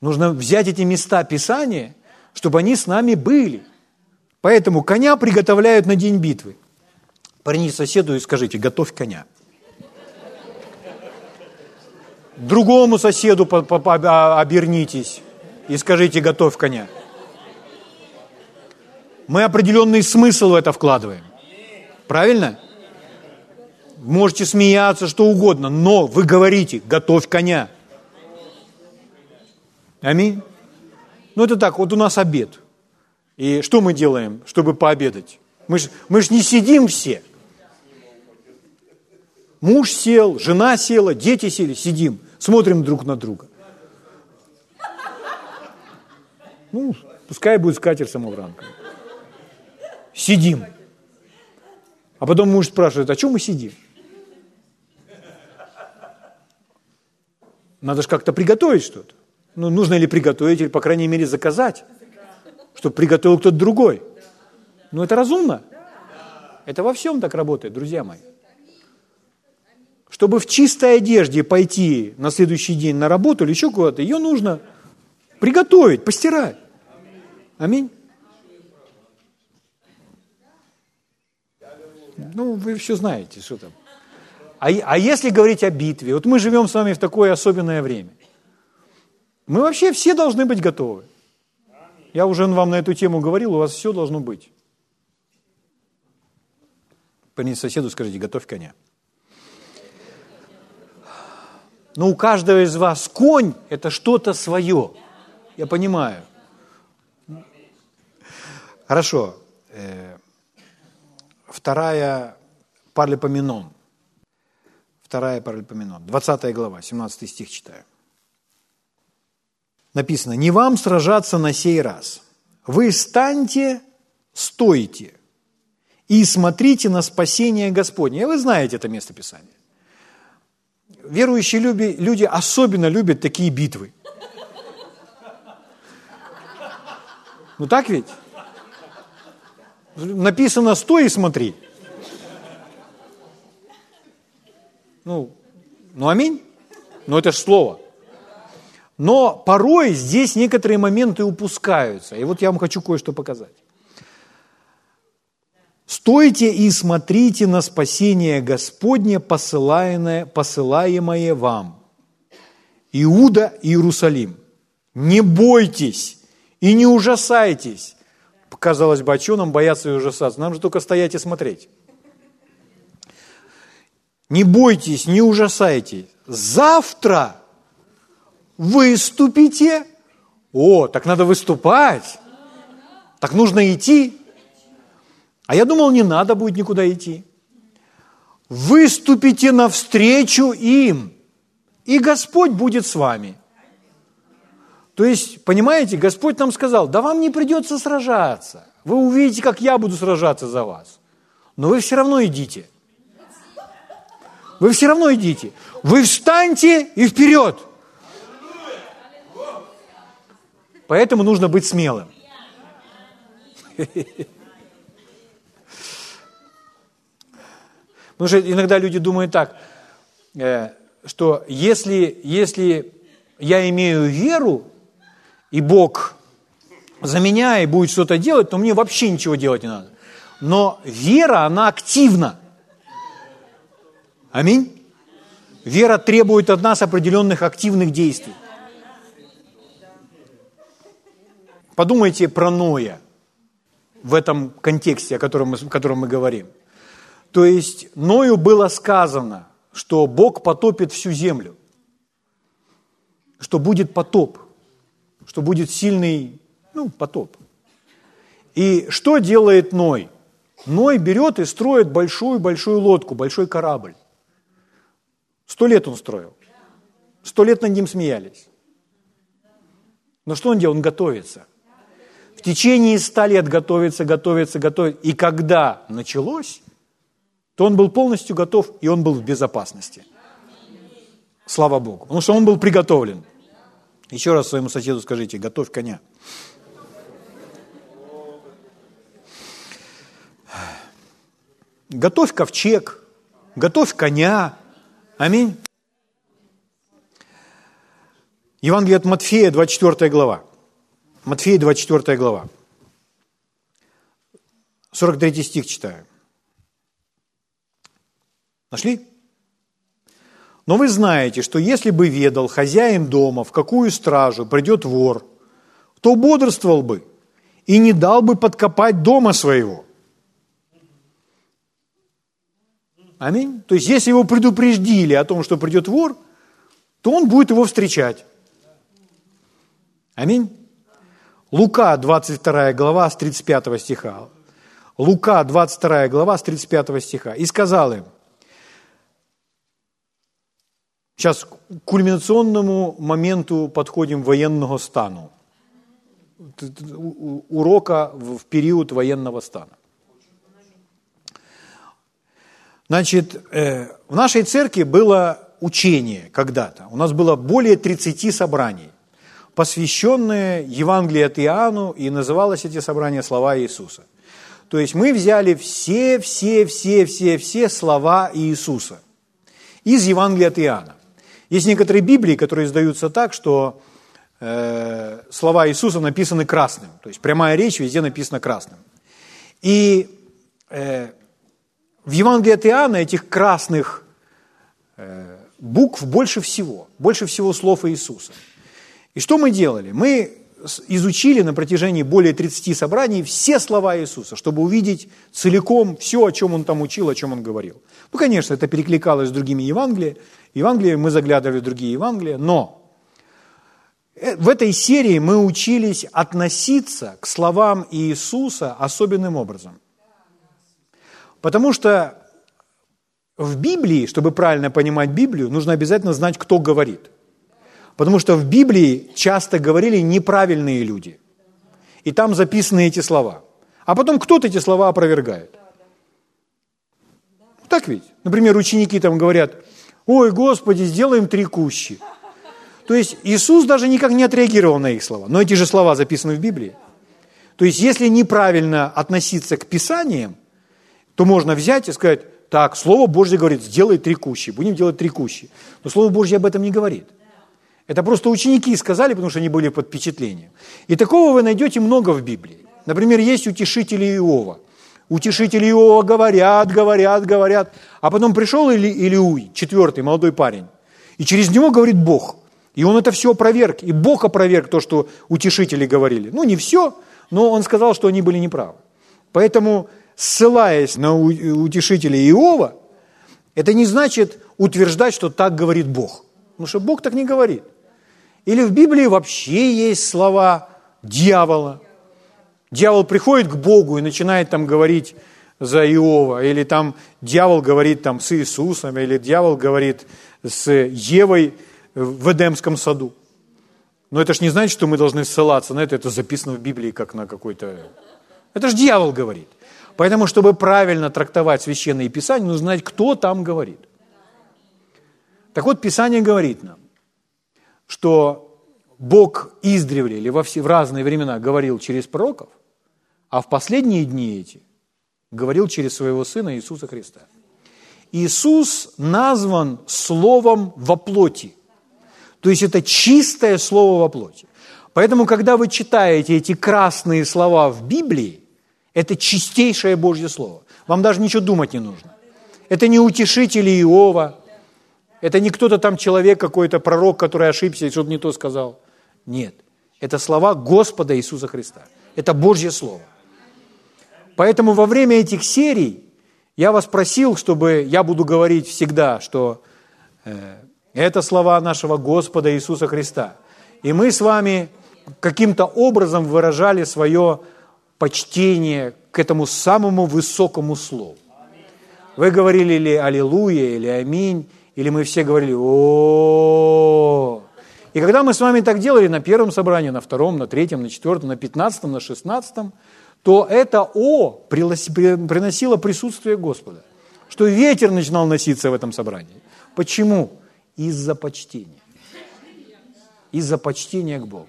Нужно взять эти места Писания, чтобы они с нами были. Поэтому коня приготовляют на день битвы. Парни соседу и скажите, готовь коня. Другому соседу а, обернитесь и скажите, готовь коня. Мы определенный смысл в это вкладываем. Правильно? Можете смеяться, что угодно, но вы говорите, готовь коня. Аминь. Ну это так, вот у нас обед. И что мы делаем, чтобы пообедать? Мы же мы ж не сидим все. Муж сел, жена села, дети сели, сидим, смотрим друг на друга. Ну, пускай будет скатер самовранка. Сидим. А потом муж спрашивает, а чем мы сидим? Надо же как-то приготовить что-то. Ну, нужно ли приготовить, или, по крайней мере, заказать, чтобы приготовил кто-то другой. Ну, это разумно. Это во всем так работает, друзья мои. Чтобы в чистой одежде пойти на следующий день на работу или еще куда-то, ее нужно приготовить, постирать. Аминь. Ну, вы все знаете, что там. А, а если говорить о битве, вот мы живем с вами в такое особенное время. Мы вообще все должны быть готовы. Я уже вам на эту тему говорил, у вас все должно быть. Поверните соседу, скажите, готовь коня. Но у каждого из вас конь – это что-то свое. Я понимаю. Хорошо. Э, вторая паралипоменон. Вторая паралипоменон. 20 глава, 17 стих читаю написано, не вам сражаться на сей раз. Вы станьте, стойте и смотрите на спасение Господне. И вы знаете это место Писания. Верующие люди особенно любят такие битвы. Ну так ведь? Написано «стой и смотри». Ну, ну аминь. Но это же слово. Но порой здесь некоторые моменты упускаются. И вот я вам хочу кое-что показать. «Стойте и смотрите на спасение Господне, посылаемое, посылаемое вам, Иуда Иерусалим. Не бойтесь и не ужасайтесь. Казалось бы, а что нам бояться и ужасаться? Нам же только стоять и смотреть. Не бойтесь, не ужасайтесь. Завтра выступите. О, так надо выступать. Так нужно идти. А я думал, не надо будет никуда идти. Выступите навстречу им, и Господь будет с вами. То есть, понимаете, Господь нам сказал, да вам не придется сражаться. Вы увидите, как я буду сражаться за вас. Но вы все равно идите. Вы все равно идите. Вы встаньте и вперед. Поэтому нужно быть смелым. Потому что иногда люди думают так, э, что если, если я имею веру, и Бог за меня и будет что-то делать, то мне вообще ничего делать не надо. Но вера, она активна. Аминь. Вера требует от нас определенных активных действий. Подумайте про Ноя в этом контексте, о котором мы, о котором мы говорим. То есть Ною было сказано, что Бог потопит всю землю, что будет потоп, что будет сильный ну, потоп. И что делает Ной? Ной берет и строит большую-большую лодку, большой корабль. Сто лет он строил. Сто лет над ним смеялись. Но что он делал? Он готовится. В течение ста лет готовится, готовится, готовится. И когда началось, то он был полностью готов, и он был в безопасности. Слава Богу. Потому что он был приготовлен. Еще раз своему соседу скажите, готовь коня. Готовь ковчег, готовь коня. Аминь. Евангелие от Матфея, 24 глава. Матфея, 24 глава. 43 стих читаю. Нашли? Но вы знаете, что если бы ведал хозяин дома, в какую стражу придет вор, то бодрствовал бы и не дал бы подкопать дома своего. Аминь. То есть, если его предупредили о том, что придет вор, то он будет его встречать. Аминь. Лука, 22 глава, с 35 стиха. Лука, 22 глава, с 35 стиха. «И сказал им, Сейчас к кульминационному моменту подходим военного стану. Урока в период военного стана. Значит, э, в нашей церкви было учение когда-то. У нас было более 30 собраний, посвященные Евангелию от Иоанну, и называлось эти собрания «Слова Иисуса». То есть мы взяли все, все, все, все, все слова Иисуса из Евангелия от Иоанна. Есть некоторые Библии, которые издаются так, что э, слова Иисуса написаны красным. То есть прямая речь везде написана красным. И э, в Евангелии от Иоанна этих красных э, букв больше всего. Больше всего слов Иисуса. И что мы делали? Мы изучили на протяжении более 30 собраний все слова Иисуса, чтобы увидеть целиком все, о чем Он там учил, о чем Он говорил. Ну, конечно, это перекликалось с другими Евангелиями, Евангелие, мы заглядывали в другие Евангелия, но э, в этой серии мы учились относиться к словам Иисуса особенным образом. Потому что в Библии, чтобы правильно понимать Библию, нужно обязательно знать, кто говорит. Потому что в Библии часто говорили неправильные люди. И там записаны эти слова. А потом кто-то эти слова опровергает. Так ведь? Например, ученики там говорят, ой, Господи, сделаем три кущи. То есть Иисус даже никак не отреагировал на их слова. Но эти же слова записаны в Библии. То есть если неправильно относиться к Писаниям, то можно взять и сказать, так, Слово Божье говорит, сделай три кущи, будем делать три кущи. Но Слово Божье об этом не говорит. Это просто ученики сказали, потому что они были под впечатлением. И такого вы найдете много в Библии. Например, есть утешители Иова. Утешители Иова говорят, говорят, говорят. А потом пришел Или, Илиуй, четвертый, молодой парень. И через него говорит Бог. И он это все опроверг. И Бог опроверг то, что утешители говорили. Ну, не все, но он сказал, что они были неправы. Поэтому, ссылаясь на утешителя Иова, это не значит утверждать, что так говорит Бог. Потому что Бог так не говорит. Или в Библии вообще есть слова дьявола. Дьявол приходит к Богу и начинает там говорить за Иова, или там дьявол говорит там с Иисусом, или дьявол говорит с Евой в Эдемском саду. Но это же не значит, что мы должны ссылаться на это, это записано в Библии как на какой-то... Это же дьявол говорит. Поэтому, чтобы правильно трактовать священные писания, нужно знать, кто там говорит. Так вот, Писание говорит нам, что Бог издревле или во все, в разные времена говорил через пророков, а в последние дни эти говорил через своего Сына Иисуса Христа. Иисус назван Словом во плоти. То есть это чистое Слово во плоти. Поэтому, когда вы читаете эти красные слова в Библии, это чистейшее Божье Слово. Вам даже ничего думать не нужно. Это не утешители Иова, это не кто-то там человек какой-то, пророк, который ошибся и что-то не то сказал. Нет. Это слова Господа Иисуса Христа. Это Божье Слово. Поэтому во время этих серий я вас просил, чтобы я буду говорить всегда, что э, это слова нашего Господа Иисуса Христа. И мы с вами каким-то образом выражали свое почтение к этому самому высокому слову. Вы говорили ли «Аллилуйя» или «Аминь», или мы все говорили о И когда мы с вами так делали на первом собрании, на втором, на третьем, на четвертом, на пятнадцатом, на шестнадцатом, то это «о» приносило присутствие Господа, что ветер начинал носиться в этом собрании. Почему? Из-за почтения. Из-за почтения к Богу.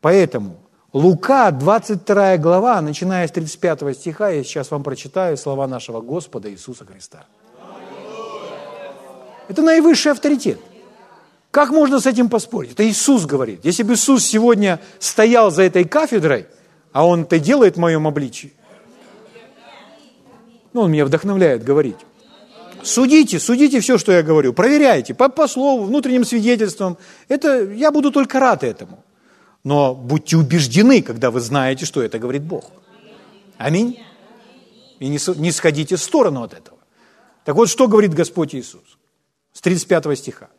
Поэтому Лука, 22 глава, начиная с 35 стиха, я сейчас вам прочитаю слова нашего Господа Иисуса Христа. Это наивысший авторитет. Как можно с этим поспорить? Это Иисус говорит. Если бы Иисус сегодня стоял за этой кафедрой, а Он это делает в моем обличии, ну, Он меня вдохновляет говорить. Судите, судите все, что я говорю, проверяйте по, по слову, внутренним свидетельствам. Это, я буду только рад этому. Но будьте убеждены, когда вы знаете, что это говорит Бог. Аминь. И не, сходите в сторону от этого. Так вот, что говорит Господь Иисус? с 35 стиха.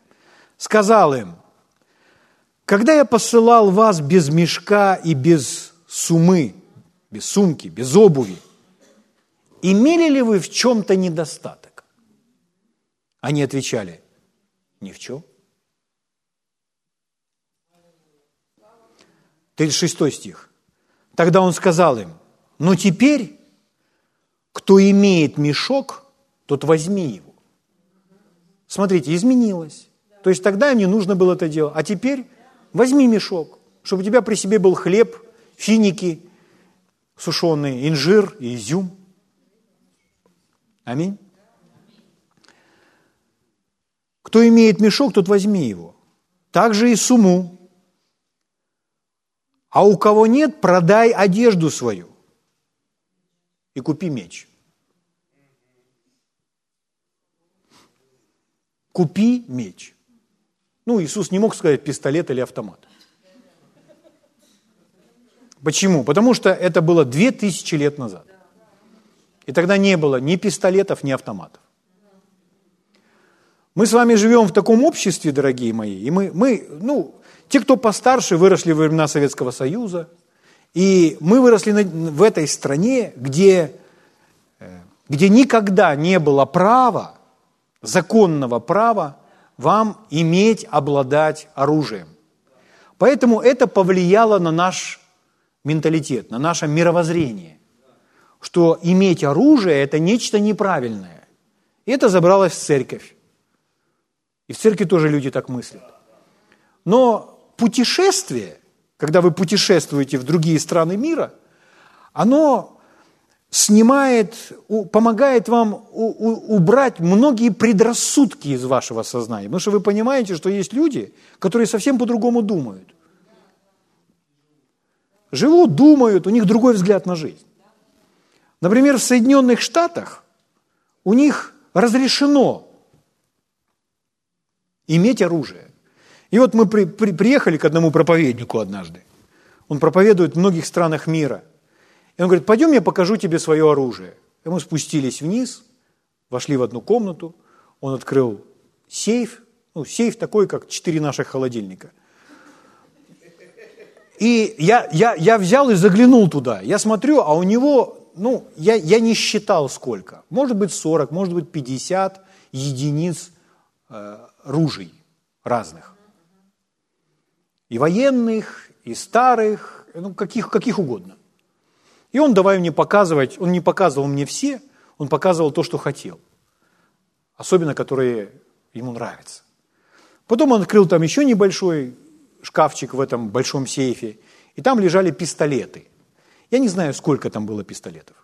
Сказал им, когда я посылал вас без мешка и без сумы, без сумки, без обуви, имели ли вы в чем-то недостаток? Они отвечали, ни в чем. 36 стих. Тогда он сказал им, но теперь, кто имеет мешок, тот возьми его. Смотрите, изменилось. То есть тогда не нужно было это делать. А теперь возьми мешок, чтобы у тебя при себе был хлеб, финики сушеные, инжир и изюм. Аминь. Кто имеет мешок, тот возьми его. Также и суму. А у кого нет, продай одежду свою и купи меч. купи меч. Ну, Иисус не мог сказать пистолет или автомат. Почему? Потому что это было две тысячи лет назад. И тогда не было ни пистолетов, ни автоматов. Мы с вами живем в таком обществе, дорогие мои, и мы, мы ну, те, кто постарше, выросли во времена Советского Союза, и мы выросли в этой стране, где, э, где никогда не было права законного права вам иметь, обладать оружием. Поэтому это повлияло на наш менталитет, на наше мировоззрение, что иметь оружие – это нечто неправильное. И это забралось в церковь. И в церкви тоже люди так мыслят. Но путешествие, когда вы путешествуете в другие страны мира, оно снимает, помогает вам убрать многие предрассудки из вашего сознания. Потому что вы понимаете, что есть люди, которые совсем по-другому думают. Живут, думают, у них другой взгляд на жизнь. Например, в Соединенных Штатах у них разрешено иметь оружие. И вот мы при, при, приехали к одному проповеднику однажды. Он проповедует в многих странах мира. И он говорит, пойдем я покажу тебе свое оружие. И мы спустились вниз, вошли в одну комнату, он открыл сейф, ну, сейф такой, как четыре наших холодильника. И я, я, я взял и заглянул туда. Я смотрю, а у него, ну, я, я не считал сколько. Может быть 40, может быть 50 единиц э, ружей разных. И военных, и старых, ну, каких, каких угодно. И он давай мне показывать, он не показывал мне все, он показывал то, что хотел. Особенно, которые ему нравятся. Потом он открыл там еще небольшой шкафчик в этом большом сейфе, и там лежали пистолеты. Я не знаю, сколько там было пистолетов.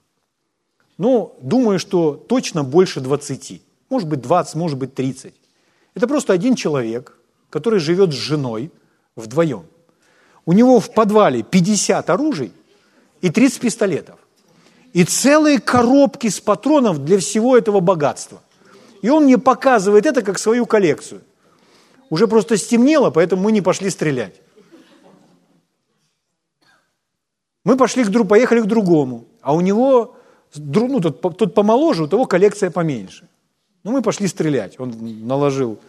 Но думаю, что точно больше 20. Может быть 20, может быть 30. Это просто один человек, который живет с женой вдвоем. У него в подвале 50 оружий и 30 пистолетов. И целые коробки с патронов для всего этого богатства. И он мне показывает это как свою коллекцию. Уже просто стемнело, поэтому мы не пошли стрелять. Мы пошли к, поехали к другому, а у него, ну, тот, тот помоложе, у того коллекция поменьше. Ну, мы пошли стрелять. Он наложил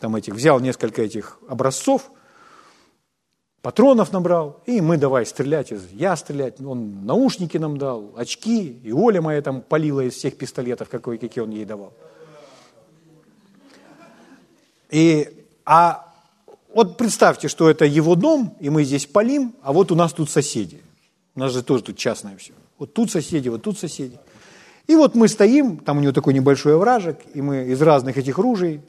там этих, взял несколько этих образцов, патронов набрал, и мы давай стрелять, я стрелять. Он наушники нам дал, очки, и Оля моя там полила из всех пистолетов, какой, какие он ей давал. И, а вот представьте, что это его дом, и мы здесь полим, а вот у нас тут соседи. У нас же тоже тут частное все. Вот тут соседи, вот тут соседи. И вот мы стоим, там у него такой небольшой овражек, и мы из разных этих ружей,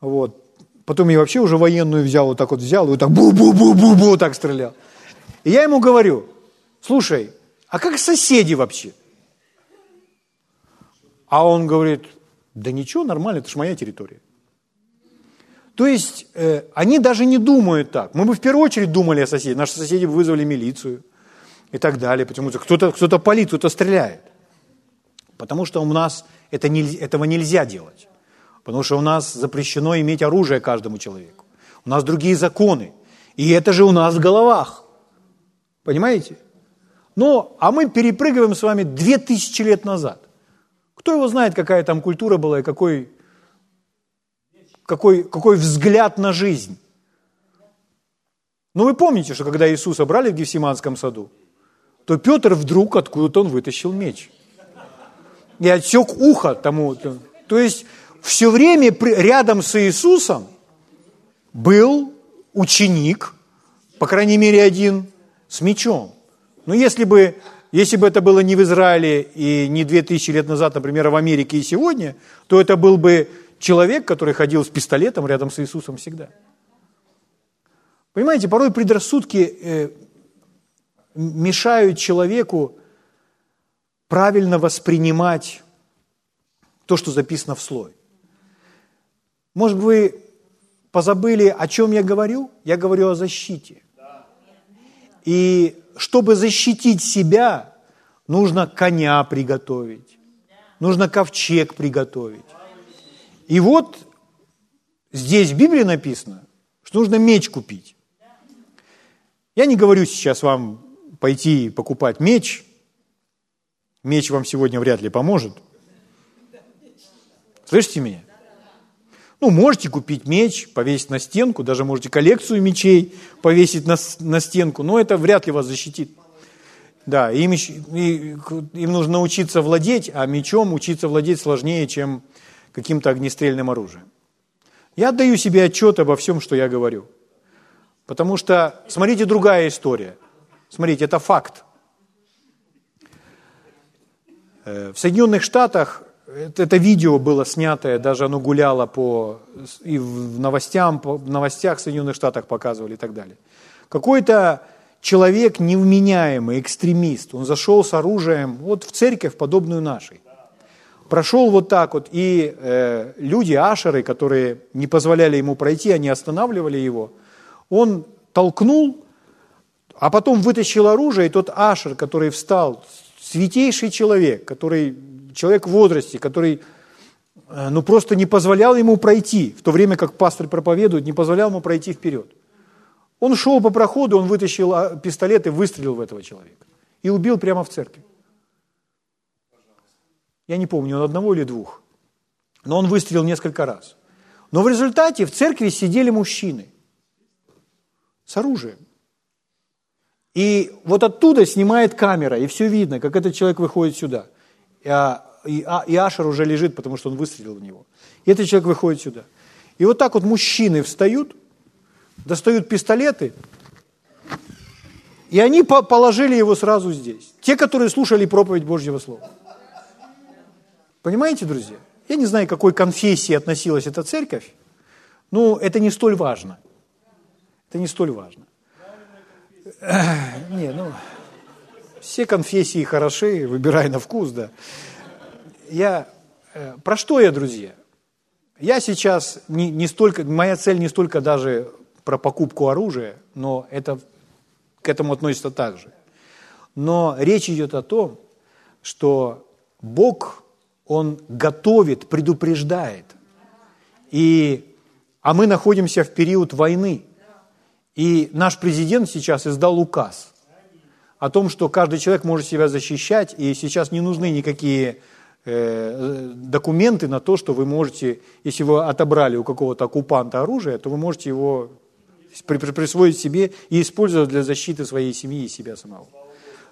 вот, Потом я вообще уже военную взял, вот так вот взял, и вот так бу-бу-бу-бу-бу так стрелял. И я ему говорю, слушай, а как соседи вообще? А он говорит, да ничего, нормально, это же моя территория. То есть э, они даже не думают так. Мы бы в первую очередь думали о соседях. Наши соседи бы вызвали милицию и так далее, потому что кто-то кто палит, кто-то стреляет. Потому что у нас это не, этого нельзя делать. Потому что у нас запрещено иметь оружие каждому человеку. У нас другие законы. И это же у нас в головах. Понимаете? Но, а мы перепрыгиваем с вами две тысячи лет назад. Кто его знает, какая там культура была и какой, какой, какой взгляд на жизнь. Ну вы помните, что когда Иисуса брали в Гефсиманском саду, то Петр вдруг откуда-то он вытащил меч. И отсек ухо тому. То есть все время рядом с Иисусом был ученик, по крайней мере один, с мечом. Но если бы, если бы это было не в Израиле и не 2000 лет назад, например, а в Америке и сегодня, то это был бы человек, который ходил с пистолетом рядом с Иисусом всегда. Понимаете, порой предрассудки э, мешают человеку правильно воспринимать то, что записано в слове. Может, вы позабыли, о чем я говорю? Я говорю о защите. И чтобы защитить себя, нужно коня приготовить, нужно ковчег приготовить. И вот здесь в Библии написано, что нужно меч купить. Я не говорю сейчас вам пойти покупать меч. Меч вам сегодня вряд ли поможет. Слышите меня? Ну, можете купить меч, повесить на стенку, даже можете коллекцию мечей повесить на, на стенку, но это вряд ли вас защитит. Да, им, им нужно научиться владеть, а мечом учиться владеть сложнее, чем каким-то огнестрельным оружием. Я отдаю себе отчет обо всем, что я говорю. Потому что, смотрите, другая история. Смотрите, это факт. Э, в Соединенных Штатах это видео было снятое, даже оно гуляло по, и в, новостям, по, в новостях в Соединенных Штатах показывали и так далее. Какой-то человек невменяемый, экстремист, он зашел с оружием вот в церковь, подобную нашей. Прошел вот так вот, и э, люди, ашеры, которые не позволяли ему пройти, они останавливали его, он толкнул, а потом вытащил оружие, и тот ашер, который встал, святейший человек, который человек в возрасте, который э, ну, просто не позволял ему пройти, в то время как пастор проповедует, не позволял ему пройти вперед. Он шел по проходу, он вытащил а, пистолет и выстрелил в этого человека. И убил прямо в церкви. Я не помню, он одного или двух. Но он выстрелил несколько раз. Но в результате в церкви сидели мужчины с оружием. И вот оттуда снимает камера, и все видно, как этот человек выходит сюда. А, а, и Ашер уже лежит, потому что он выстрелил в него. И этот человек выходит сюда. И вот так вот мужчины встают, достают пистолеты, и они положили его сразу здесь. Те, которые слушали проповедь Божьего Слова. Понимаете, друзья? Я не знаю, к какой конфессии относилась эта церковь, но это не столь важно. Это не столь важно. Не, ну, все конфессии хороши, выбирай на вкус, да. Я, э, про что я, друзья? Я сейчас не, не столько, моя цель не столько даже про покупку оружия, но это, к этому относится также. Но речь идет о том, что Бог, Он готовит, предупреждает. И, а мы находимся в период войны – и наш президент сейчас издал указ о том, что каждый человек может себя защищать, и сейчас не нужны никакие э, документы на то, что вы можете, если вы отобрали у какого-то оккупанта оружие, то вы можете его присвоить себе и использовать для защиты своей семьи и себя самого.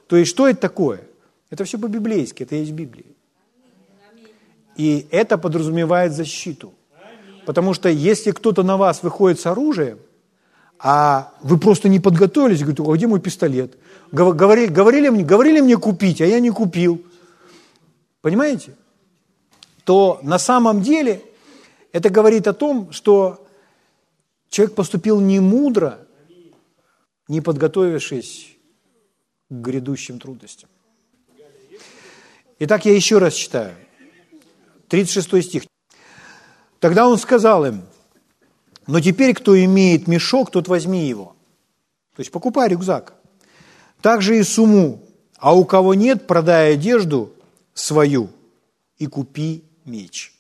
То есть что это такое? Это все по-библейски, это есть в Библии. И это подразумевает защиту. Потому что если кто-то на вас выходит с оружием, а вы просто не подготовились, говорите, а где мой пистолет? Говорили, говорили, мне, говорили мне купить, а я не купил. Понимаете? То на самом деле это говорит о том, что человек поступил не мудро, не подготовившись к грядущим трудностям. Итак, я еще раз читаю. 36 стих. Тогда он сказал им, но теперь, кто имеет мешок, тот возьми его. То есть покупай рюкзак. Также и сумму. А у кого нет, продай одежду свою и купи меч.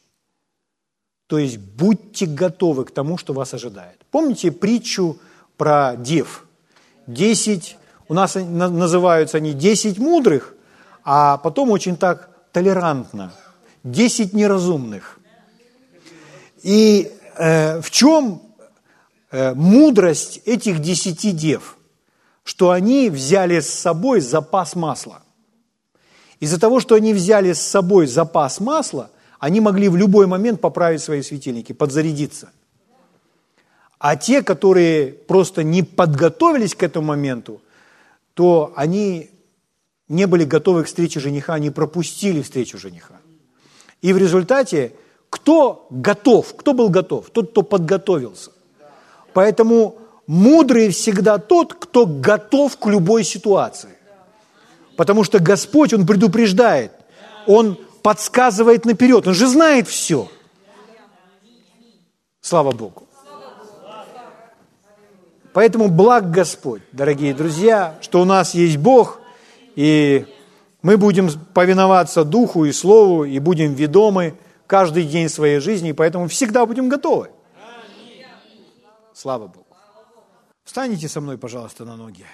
То есть будьте готовы к тому, что вас ожидает. Помните притчу про дев? Десять, у нас называются они десять мудрых, а потом очень так толерантно. Десять неразумных. И в чем э, мудрость этих десяти дев? Что они взяли с собой запас масла. Из-за того, что они взяли с собой запас масла, они могли в любой момент поправить свои светильники, подзарядиться. А те, которые просто не подготовились к этому моменту, то они не были готовы к встрече жениха, они пропустили встречу жениха. И в результате кто готов? Кто был готов? Тот, кто подготовился. Поэтому мудрый всегда тот, кто готов к любой ситуации. Потому что Господь, Он предупреждает, Он подсказывает наперед, Он же знает все. Слава Богу. Поэтому благ Господь, дорогие друзья, что у нас есть Бог, и мы будем повиноваться Духу и Слову, и будем ведомы – каждый день своей жизни, и поэтому всегда будем готовы. Слава Богу. Встаньте со мной, пожалуйста, на ноги.